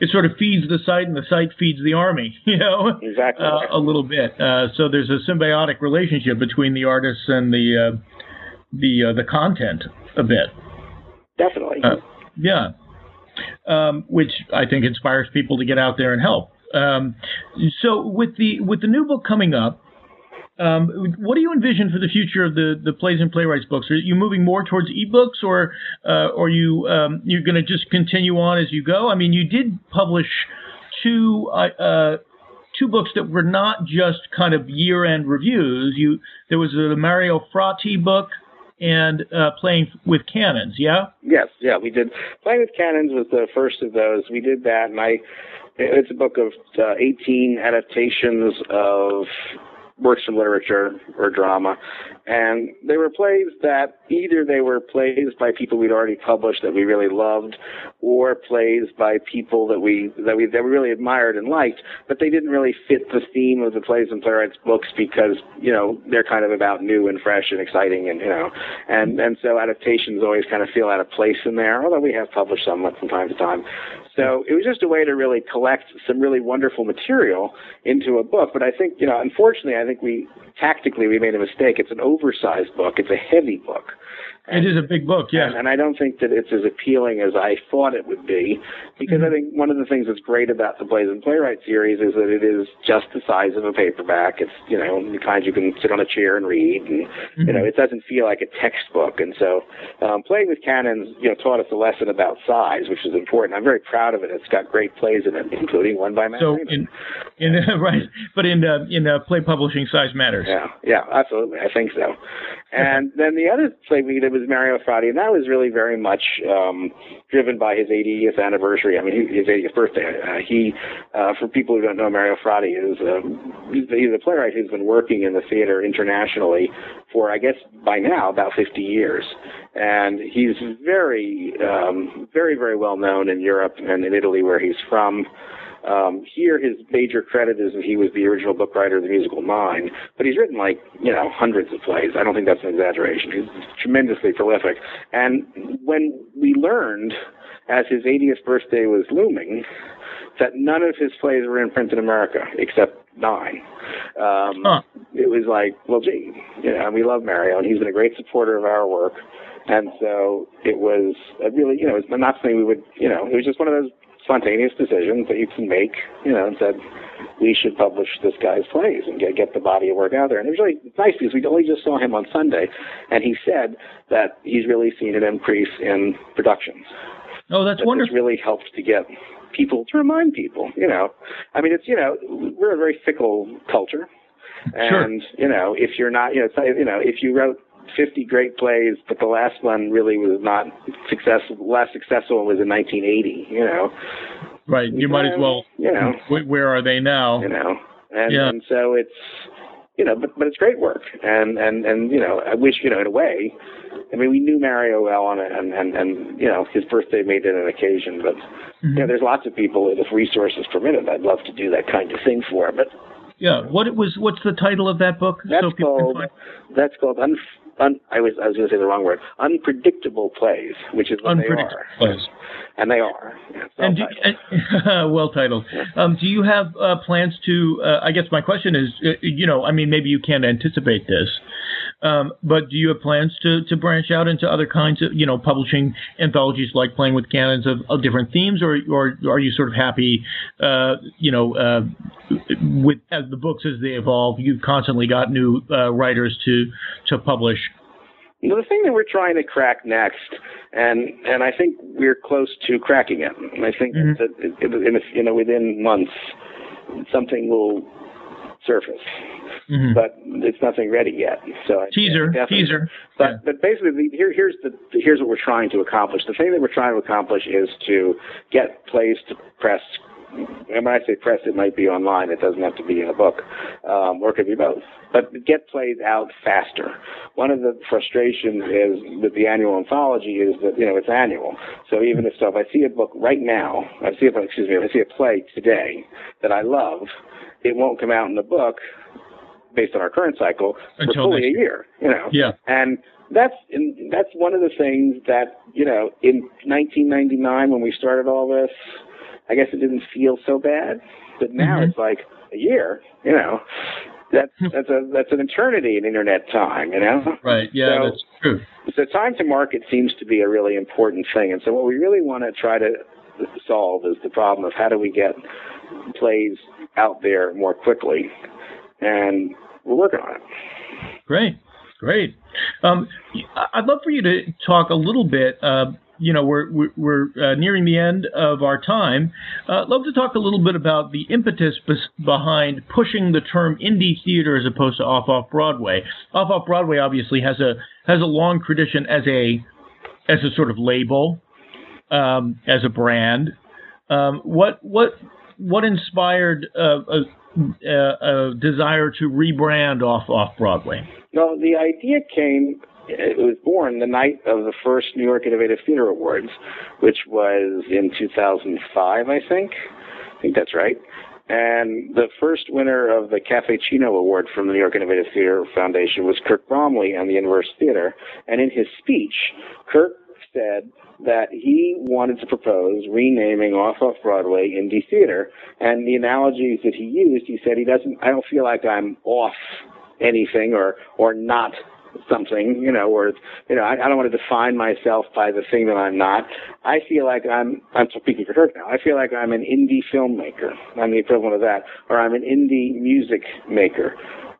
it sort of feeds the site, and the site feeds the army. You know, Exactly. uh, a little bit. Uh, so there's a symbiotic relationship between the artists and the uh, the uh, the content a bit. Definitely. Uh, yeah, um, which I think inspires people to get out there and help. Um, so with the with the new book coming up, um, what do you envision for the future of the, the plays and playwrights books? Are you moving more towards ebooks, or uh, or you um, you're going to just continue on as you go? I mean, you did publish two uh, uh, two books that were not just kind of year end reviews. You there was the Mario Fratti book and uh, playing with cannons. Yeah. Yes, yeah, we did. Playing with Cannons was the first of those. We did that, and I. It's a book of uh, 18 adaptations of works of literature or drama, and they were plays that either they were plays by people we'd already published that we really loved, or plays by people that we that we that we really admired and liked, but they didn't really fit the theme of the plays and playwrights books because you know they're kind of about new and fresh and exciting and you know and and so adaptations always kind of feel out of place in there. Although we have published some from time to time, so it was just a way to really collect some really wonderful material into a book. But I think you know, unfortunately, I think we tactically we made a mistake. It's an oversized book. It's a heavy book. It is a big book, yeah. And, and I don't think that it's as appealing as I thought it would be, because I think one of the things that's great about the Plays and Playwright series is that it is just the size of a paperback. It's you know the kind you can sit on a chair and read, and you know it doesn't feel like a textbook. And so, um, playing with cannons, you know, taught us a lesson about size, which is important. I'm very proud of it. It's got great plays in it, including one by Matt So in in right, but in uh, in uh, play publishing, size matters. Yeah, yeah, absolutely. I think so. And then the other play we did was Mario Fratti, and that was really very much um, driven by his 80th anniversary. I mean, his 80th birthday. Uh, he, uh, for people who don't know, Mario Fratti is um, he's, he's a playwright who's been working in the theater internationally for, I guess, by now about 50 years, and he's very, um, very, very well known in Europe and in Italy, where he's from. Um, here, his major credit is that he was the original book writer of The Musical Nine, but he's written like, you know, hundreds of plays. I don't think that's an exaggeration. He's tremendously prolific. And when we learned, as his 80th birthday was looming, that none of his plays were in print in America except nine. Um, huh. It was like, well, gee, you know, and we love Mario, and he's been a great supporter of our work. And so it was a really, you know, it was not something we would, you know, it was just one of those spontaneous decisions that you can make, you know, and said, we should publish this guy's plays and get, get the body of work out there. And it was really nice because we only just saw him on Sunday, and he said that he's really seen an increase in productions. Oh, that's that wonderful. really helped to get people to remind people, you know. I mean, it's, you know, we're a very fickle culture. And, sure. you know, if you're not, you know, you know, if you wrote 50 great plays, but the last one really was not successful. The last successful one was in 1980. You know. Right. You might as well. You know. Where are they now? You know. And yeah. and so it's you know, but but it's great work. And and and you know, I wish you know in a way. I mean, we knew Mario well, and and and, and you know, his birthday made it an occasion. But mm-hmm. you know, there's lots of people, if resources permitted, I'd love to do that kind of thing for. But yeah, what it was? What's the title of that book? That's so called. That's called. Un- un, I was I was going to say the wrong word. Unpredictable plays, which is what they are. Plays. And they are. And, do, and well titled. Um, do you have uh, plans to? Uh, I guess my question is, uh, you know, I mean, maybe you can't anticipate this, um, but do you have plans to, to branch out into other kinds of, you know, publishing anthologies like playing with cannons of, of different themes, or, or are you sort of happy, uh, you know, uh, with as the books as they evolve, you've constantly got new uh, writers to to publish the thing that we're trying to crack next, and and I think we're close to cracking it. I think mm-hmm. that in, you know within months something will surface, mm-hmm. but it's nothing ready yet. So teaser, teaser. But yeah. but basically, here here's the here's what we're trying to accomplish. The thing that we're trying to accomplish is to get plays to press and when I say press, it might be online. It doesn't have to be in a book, um, or it could be both. But get plays out faster. One of the frustrations is with the annual anthology is that you know it's annual. So even if so, if I see a book right now, I see a excuse me, if I see a play today that I love, it won't come out in the book based on our current cycle Until for fully a year. You know, yeah, and that's and that's one of the things that you know in 1999 when we started all this I guess it didn't feel so bad. But now mm-hmm. it's like a year, you know. That's that's a that's an eternity in internet time, you know. Right. Yeah, so, that's true. So time to market seems to be a really important thing, and so what we really want to try to solve is the problem of how do we get plays out there more quickly, and we're working on it. Great. Great. Um, I'd love for you to talk a little bit uh, you know, we're we're, uh, nearing the end of our time. Uh, love to talk a little bit about the impetus behind pushing the term indie theater as opposed to off off Broadway. Off off Broadway obviously has a has a long tradition as a as a sort of label, um, as a brand. Um, what what what inspired uh, a, a, a desire to rebrand off off Broadway? No, the idea came it was born the night of the first New York Innovative Theater Awards, which was in 2005, I think. I think that's right. And the first winner of the Caffe Cino Award from the New York Innovative Theater Foundation was Kirk Bromley and the Inverse Theater. And in his speech, Kirk said that he wanted to propose renaming Off Off Broadway Indie Theater. And the analogies that he used, he said he doesn't, I don't feel like I'm off anything or, or not something, you know, or you know, I, I don't want to define myself by the thing that I'm not. I feel like I'm I'm speaking for Kirk now. I feel like I'm an indie filmmaker. I'm the equivalent of that, or I'm an indie music maker.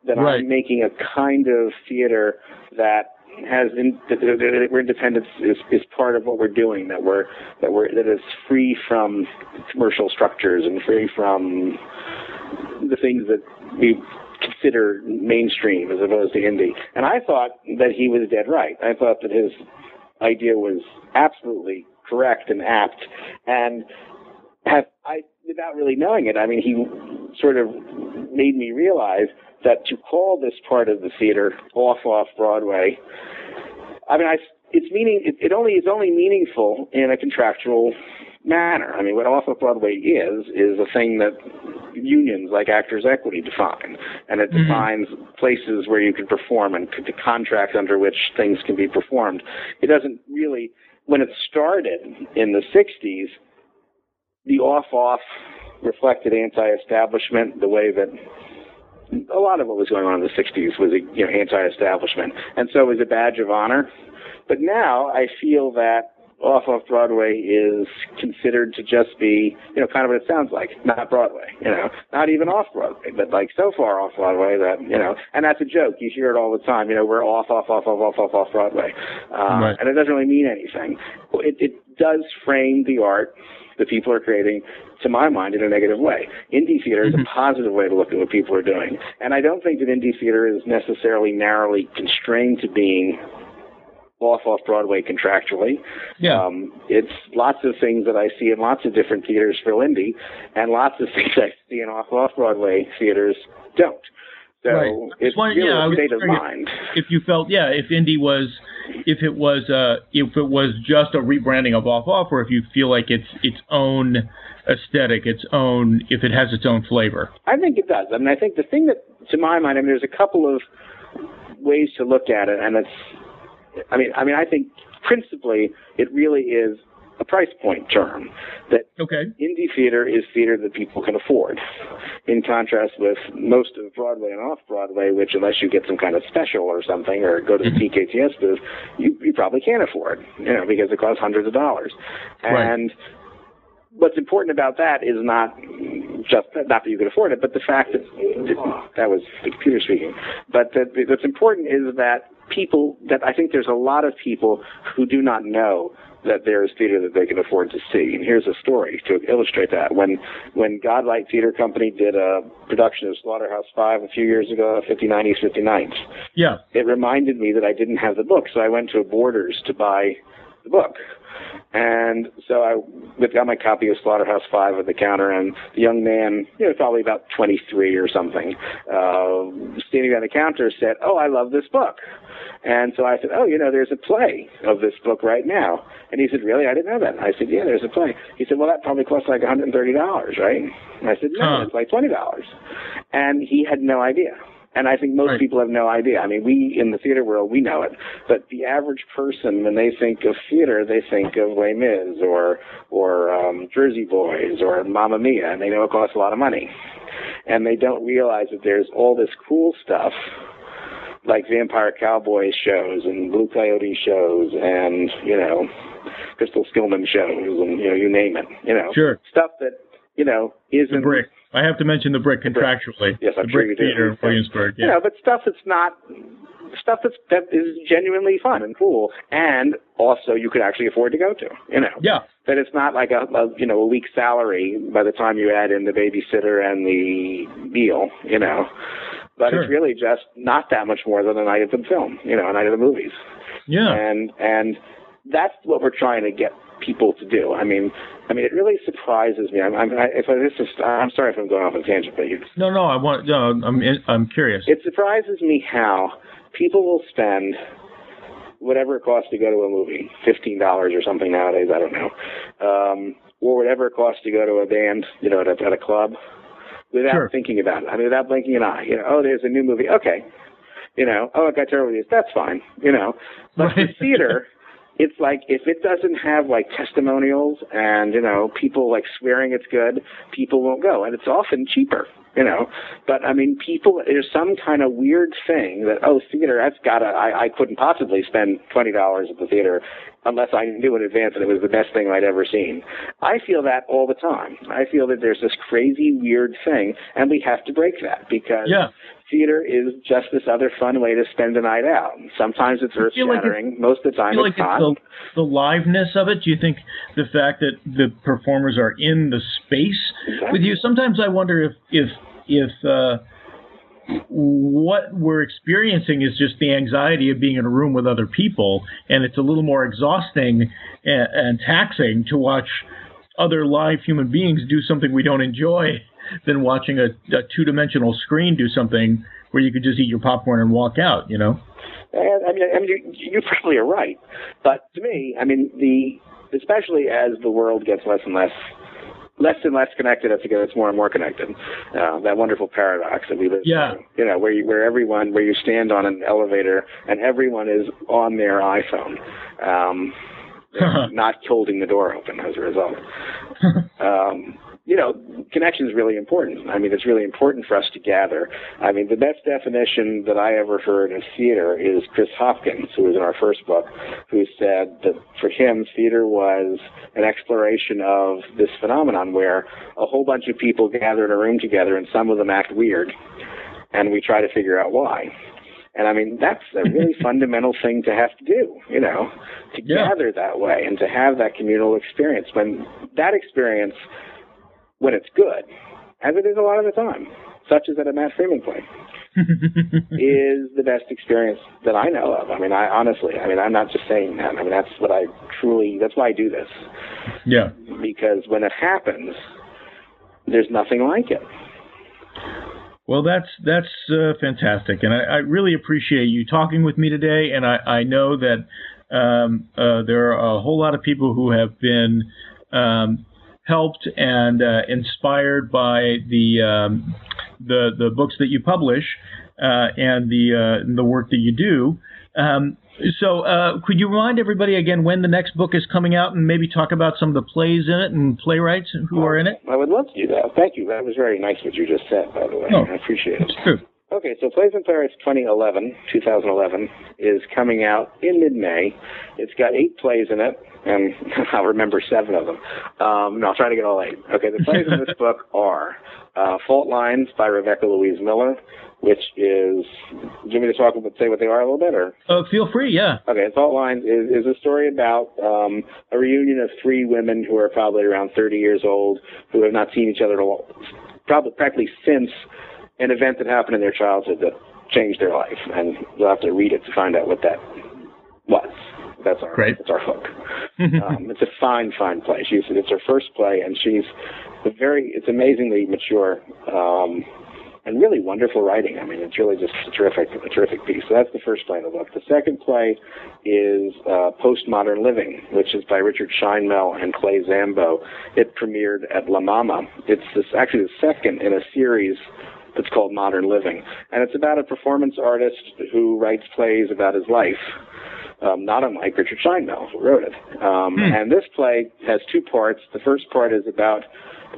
That right. I'm making a kind of theater that has in, that, where independence is, is part of what we're doing. That we're that we're that is free from commercial structures and free from the things that we consider mainstream as opposed to indie. And I thought that he was dead right. I thought that his idea was absolutely correct and apt. And have I, without really knowing it, I mean, he sort of made me realize that to call this part of the theater off off Broadway, I mean, I, it's meaning it, it only is only meaningful in a contractual manner. I mean, what off of Broadway is is a thing that unions like Actors Equity define, and it mm-hmm. defines places where you can perform and the contracts under which things can be performed. It doesn't really. When it started in the '60s, the off-off reflected anti-establishment the way that a lot of what was going on in the 60s was you know anti-establishment and so it was a badge of honor but now i feel that off off Broadway is considered to just be, you know, kind of what it sounds like, not Broadway, you know, not even off Broadway, but like so far off Broadway that, you know, and that's a joke. You hear it all the time, you know, we're off, off, off, off, off, off, off Broadway. Uh, right. And it doesn't really mean anything. It, it does frame the art that people are creating, to my mind, in a negative way. Indie theater is a mm-hmm. positive way to look at what people are doing. And I don't think that indie theater is necessarily narrowly constrained to being off off Broadway contractually. Yeah. Um, it's lots of things that I see in lots of different theaters for Lindy, and lots of things I see in off off Broadway theaters don't. So right. it's one, really yeah, a state of mind. If you felt, yeah, if indie was, if it was, uh, if it was just a rebranding of off off, or if you feel like it's its own aesthetic, its own, if it has its own flavor. I think it does. I mean, I think the thing that, to my mind, I mean, there's a couple of ways to look at it, and it's I mean, I mean, I think principally it really is a price point term. That okay. indie theater is theater that people can afford, in contrast with most of Broadway and off Broadway, which unless you get some kind of special or something or go to the mm-hmm. TKTS booth, you, you probably can't afford, you know, because it costs hundreds of dollars. And right. what's important about that is not just not that you can afford it, but the fact that that was the computer speaking. But that what's important is that people that I think there's a lot of people who do not know that there is theater that they can afford to see. And here's a story to illustrate that. When when Godlight Theater Company did a production of Slaughterhouse Five a few years ago, 5090s, 59s. Yeah. It reminded me that I didn't have the book, so I went to a Borders to buy the book. And so I got my copy of Slaughterhouse Five at the counter, and the young man, you know, probably about 23 or something, uh, standing on the counter said, "Oh, I love this book." And so I said, "Oh, you know, there's a play of this book right now." And he said, "Really? I didn't know that." I said, "Yeah, there's a play." He said, "Well, that probably costs like $130, right?" And I said, "No, huh. it's like $20." And he had no idea. And I think most right. people have no idea. I mean, we in the theater world, we know it. But the average person, when they think of theater, they think of Les Mis or or um, Jersey Boys or Mamma Mia, and they know it costs a lot of money. And they don't realize that there's all this cool stuff like Vampire Cowboy shows and Blue Coyote shows and, you know, Crystal Skillman shows and, you know, you name it. You know, sure. stuff that, you know, isn't. The brick I have to mention the brick contractually. Yes, I'm the sure brick you do. theater in Williamsburg. Yeah. You know, but stuff that's not stuff that's that is genuinely fun and cool, and also you could actually afford to go to. You know. Yeah. That it's not like a, a you know a week's salary by the time you add in the babysitter and the meal. You know. But sure. it's really just not that much more than a night of the film, you know, a night of the movies. Yeah. And and that's what we're trying to get people to do. I mean, I mean, it really surprises me. I'm, I'm I, if I, this is, I'm sorry if I'm going off on a tangent, but you. No, no, I want. No, I'm, I'm curious. It surprises me how people will spend whatever it costs to go to a movie, fifteen dollars or something nowadays. I don't know, um, or whatever it costs to go to a band, you know, at a, at a club, without sure. thinking about it. I mean, without blinking an eye. You know, oh, there's a new movie. Okay, you know, oh, it got terrible reviews. That's fine. You know, but right. for theater it's like if it doesn't have like testimonials and you know people like swearing it's good, people won't go, and it's often cheaper, you know. But I mean, people there's some kind of weird thing that oh theater that's gotta I I couldn't possibly spend twenty dollars at the theater unless I knew in advance that it was the best thing I'd ever seen. I feel that all the time. I feel that there's this crazy weird thing, and we have to break that because yeah theater is just this other fun way to spend a night out. Sometimes it's earth shattering. Like Most of the time, it's like not. It's the, the liveness of it. Do you think the fact that the performers are in the space exactly. with you? Sometimes I wonder if if if uh, what we're experiencing is just the anxiety of being in a room with other people, and it's a little more exhausting and, and taxing to watch other live human beings do something we don't enjoy than watching a, a two dimensional screen do something where you could just eat your popcorn and walk out. You know. And, I mean, I mean, you, you probably are right, but to me, I mean, the especially as the world gets less and less less and less connected as it gets more and more connected. Uh, that wonderful paradox that we live yeah. in. You know, where you, where everyone, where you stand on an elevator and everyone is on their iPhone. Um, not holding the door open as a result. um, you know, connection is really important. I mean, it's really important for us to gather. I mean, the best definition that I ever heard of theater is Chris Hopkins, who was in our first book, who said that for him, theater was an exploration of this phenomenon where a whole bunch of people gather in a room together and some of them act weird, and we try to figure out why. And I mean, that's a really fundamental thing to have to do, you know, to Yeah. gather that way and to have that communal experience. When that experience, when it's good, as it is a lot of the time, such as at a Matt Freeman play, is the best experience that I know of. I mean, I honestly, I mean, I'm not just saying that. I mean, that's what I truly, that's why I do this. yeah. Because when it happens, there's nothing like it. Well, that's that's uh, fantastic, and I, I really appreciate you talking with me today. And I, I know that um, uh, there are a whole lot of people who have been um, helped and uh, inspired by the um, the the books that you publish uh, and the uh, the work that you do. Um, so, uh, could you remind everybody again when the next book is coming out, and maybe talk about some of the plays in it and playwrights who are in it? I would love to do that. Thank you. That was very nice what you just said, by the way. Oh. I appreciate it. Good. Okay, so Plays and Playwrights 2011, 2011 is coming out in mid-May. It's got eight plays in it, and I'll remember seven of them. Um, no, I'll try to get all eight. Okay, the plays in this book are uh, Fault Lines by Rebecca Louise Miller, which is. Do you want me to talk about say what they are a little bit, or? Uh, feel free, yeah. Okay, Fault Lines is, is a story about um, a reunion of three women who are probably around 30 years old who have not seen each other at all, probably practically since an event that happened in their childhood that changed their life, and you'll have to read it to find out what that was. That's our Great. that's our hook. um, it's a fine, fine play. She's it's her first play, and she's a very it's amazingly mature. Um, and really wonderful writing. I mean, it's really just a terrific, a terrific piece. So that's the first play in the book. The second play is uh, Postmodern Living, which is by Richard Sheinmel and Clay Zambo. It premiered at La Mama. It's this, actually the second in a series that's called Modern Living, and it's about a performance artist who writes plays about his life. Um, not unlike Richard Sheinmel, who wrote it. Um, And this play has two parts. The first part is about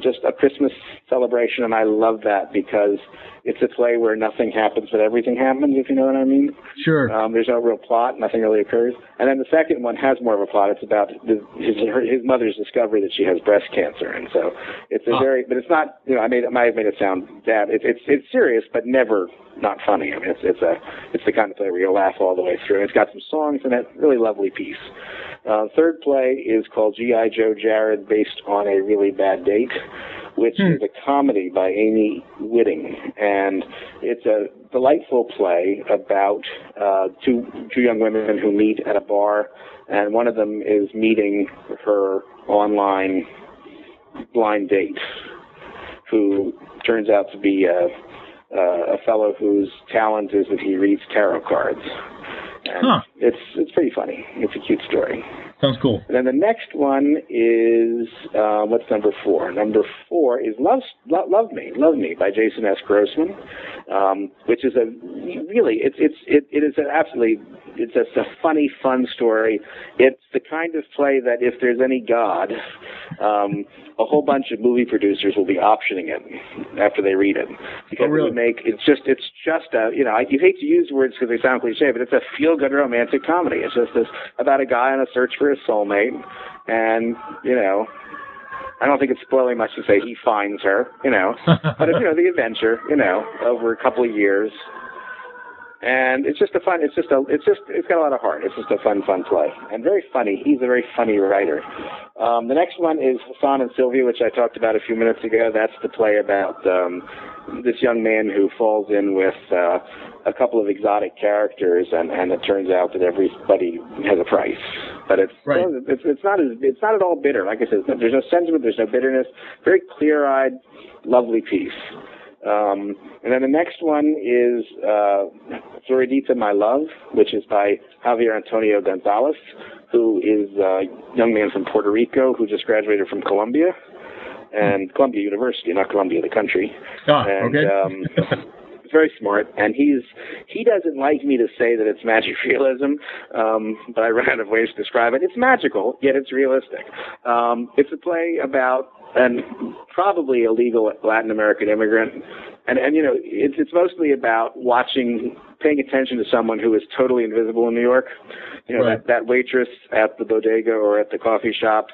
just a Christmas celebration, and I love that because it's a play where nothing happens, but everything happens, if you know what I mean. Sure. Um, there's no real plot, nothing really occurs. And then the second one has more of a plot. It's about the, his, her, his mother's discovery that she has breast cancer, and so it's a Ah. very, but it's not, you know, I made, I might have made it sound bad. It's it's it's serious, but never not funny. I mean, it's it's a it's the kind of play where you'll laugh all the way through. It's got some songs in it, really lovely piece. Uh, third play is called G.I. Joe Jared, based on a really bad date, which is a comedy by Amy Whitting, and it's a delightful play about uh, two two young women who meet at a bar, and one of them is meeting her online blind date, who turns out to be a, a fellow whose talent is that he reads tarot cards. And Huh. It's it's pretty funny. It's a cute story. Sounds cool. And then the next one is uh, what's number four? Number four is Love, Lo- Love Me, Love Me by Jason S. Grossman, um, which is a really it's it's it, it is an absolutely it's just a funny, fun story. It's the kind of play that if there's any God, um, a whole bunch of movie producers will be optioning it after they read it because Oh, really? it would make it's just it's just a you know I, you hate to use words because they sound cliche, but it's a feel good romantic comedy. It's just this about a guy on a search for his soulmate, and you know. I don't think it's spoiling much to say he finds her, you know, but it's, you know, the adventure, you know, over a couple of years. And it's just a fun. It's just a. It's just. It's got a lot of heart. It's just a fun, fun play, and very funny. He's a very funny writer. Um, the next one is Hassan and Sylvia, which I talked about a few minutes ago. That's the play about um, this young man who falls in with uh, a couple of exotic characters, and, and it turns out that everybody has a price. But it's Right. it's, it's not as it's not at all bitter. Like I said, there's no sentiment, there's no bitterness. Very clear-eyed, lovely piece. Um, and then the next one is uh, Floridita, My Love, which is by Javier Antonio Gonzalez, who is a young man from Puerto Rico who just graduated from Columbia, and Columbia University, not Columbia, the country. Ah, and, okay. um, very smart, and he's he doesn't like me to say that it's magic realism, um, but I ran out of ways to describe it. It's magical, yet it's realistic. Um, it's a play about an probably illegal Latin American immigrant, and and you know it's it's mostly about watching, paying attention to someone who is totally invisible in New York. You know Right. that that waitress at the bodega or at the coffee shop.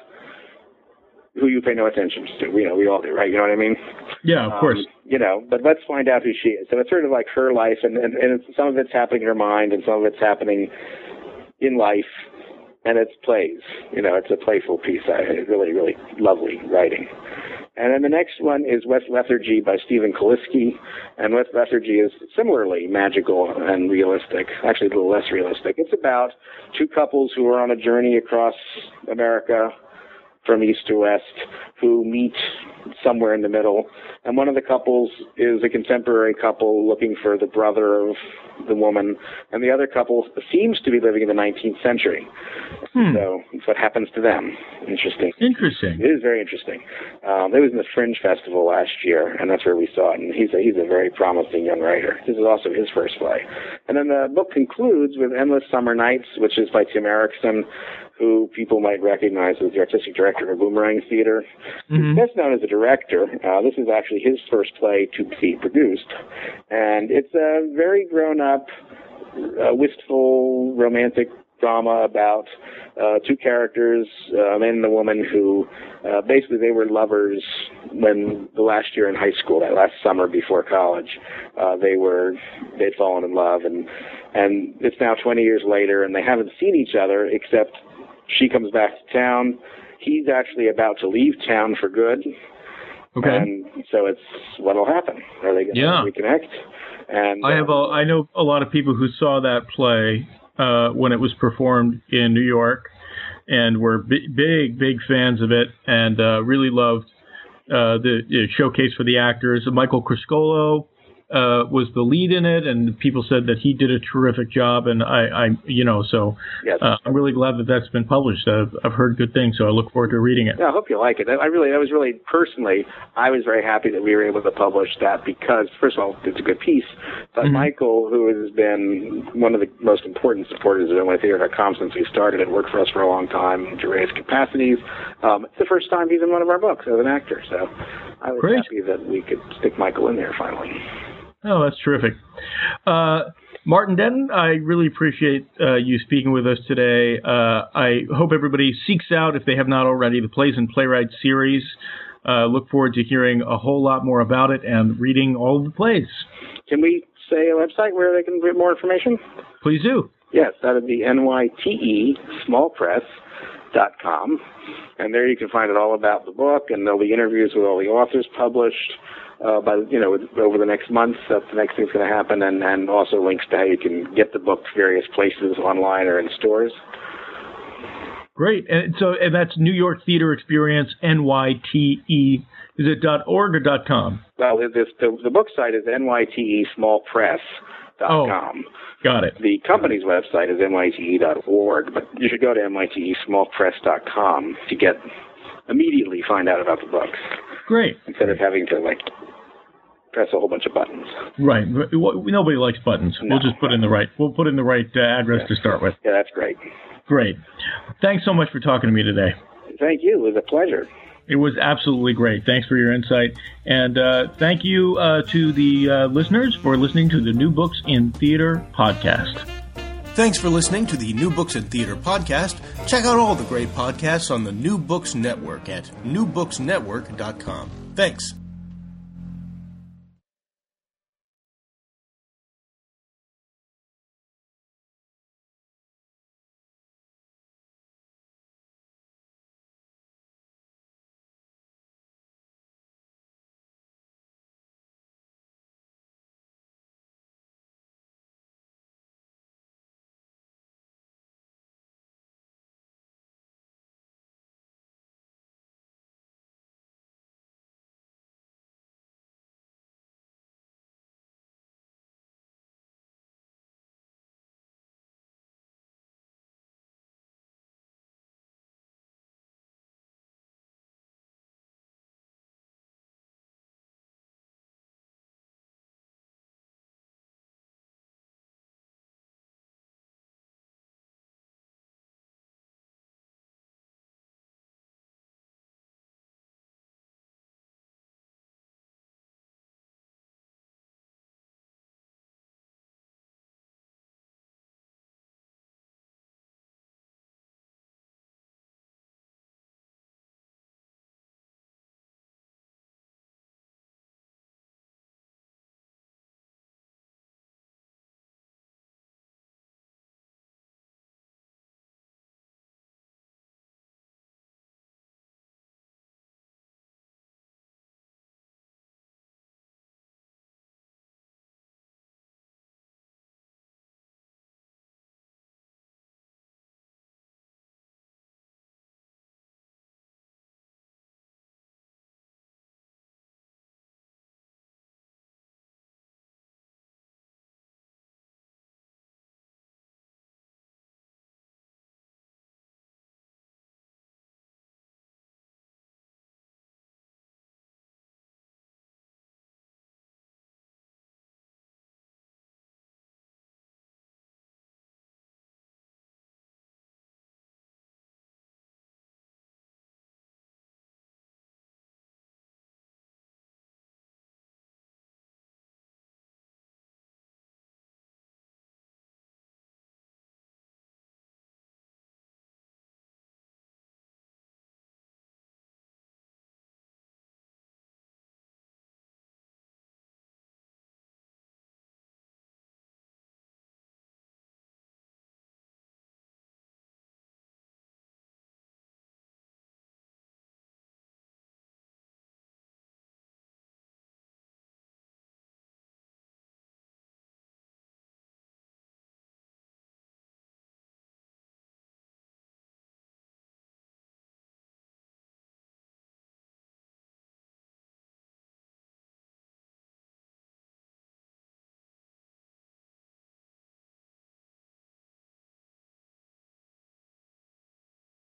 Who you pay no attention to, you know, we all do, right? You know what I mean? yeah, of Um, course. You know, but let's find out who she is. So it's sort of like her life, and, and, and it's, some of it's happening in her mind, and some of it's happening in life, and it's plays. You know, it's a playful piece. I really, really lovely writing. And then the next one is West Lethargy by Stephen Kaliski. And West Lethargy is similarly magical and realistic, actually a little less realistic. It's about two couples who are on a journey across America from east to west who meet somewhere in the middle. And one of the couples is a contemporary couple looking for the brother of the woman, and the other couple seems to be living in the 19th century. Hmm. So it's what happens to them. Interesting. Interesting. It is very interesting. Um, it was in the Fringe Festival last year, and that's where we saw it. And he's a, he's a very promising young writer. This is also his first play. And then the book concludes with Endless Summer Nights, which is by Tim Errickson, who people might recognize as the artistic director of Boomerang Theater. Mhm. Best known as a director. Uh, this is actually his first play to be produced, and it's a very grown-up, uh, wistful, romantic drama about uh, two characters, uh, a man and a woman, who uh, basically they were lovers when the last year in high school, that last summer before college, uh, they were they'd fallen in love, and and it's now 20 years later, and they haven't seen each other except she comes back to town. He's actually about to leave town for good. Okay. And so it's what'll happen. Are they going to Yeah. reconnect? And I have uh, a, I know a lot of people who saw that play uh, when it was performed in New York, and were b- big big fans of it, and uh, really loved uh, the, the showcase for the actors. Michael Criscuolo uh, was the lead in it, and people said that he did a terrific job. And I, I you know, so yes. uh, I'm really glad that that's been published. I've, I've heard good things, so I look forward to reading it. Yeah, I hope you like it. I really, I was really personally, I was very happy that we were able to publish that because, first of all, it's a good piece. But Mhm. Michael, who has been one of the most important supporters of NYTheater.com since we started it, worked for us for a long time to raise capacities. Um, it's the first time he's in one of our books as an actor, so I was Great. happy that we could stick Michael in there finally. Oh, that's terrific. Uh, Martin Denton, I really appreciate uh, you speaking with us today. Uh, I hope everybody seeks out, if they have not already, the Plays and Playwrights series. Uh, look forward to hearing a whole lot more about it and reading all of the plays. Can we say a website where they can get more information? Please do. Yes, that would be NYTE smallpress.com. And there you can find it all about the book, and there'll be interviews with all the authors published. Uh, by you know, over the next month, that's the next thing's going to happen, and, and also links to how you can get the book various places online or in stores. Great. And so and that's New York Theater Experience, NYTE. Is it dot .org or dot .com? Well, this, the, the book site is NYTE smallpress.com. Got it. The company's website is nyte.org, but you should go to nyte smallpress.com to get immediately find out about the books Great. instead of having to like press a whole bunch of buttons. Right. Well, Nobody likes buttons. No. We'll just put in the right. We'll put in the right uh, address to start with. Yeah, that's great. Great. Thanks so much for talking to me today. Thank you. It was a pleasure. It was absolutely great. Thanks for your insight. And uh, thank you uh, to the uh, listeners for listening to the New Books in Theater podcast. Thanks for listening to the New Books in Theater podcast. Check out all the great podcasts on the New Books Network at newbooksnetwork.com. Thanks.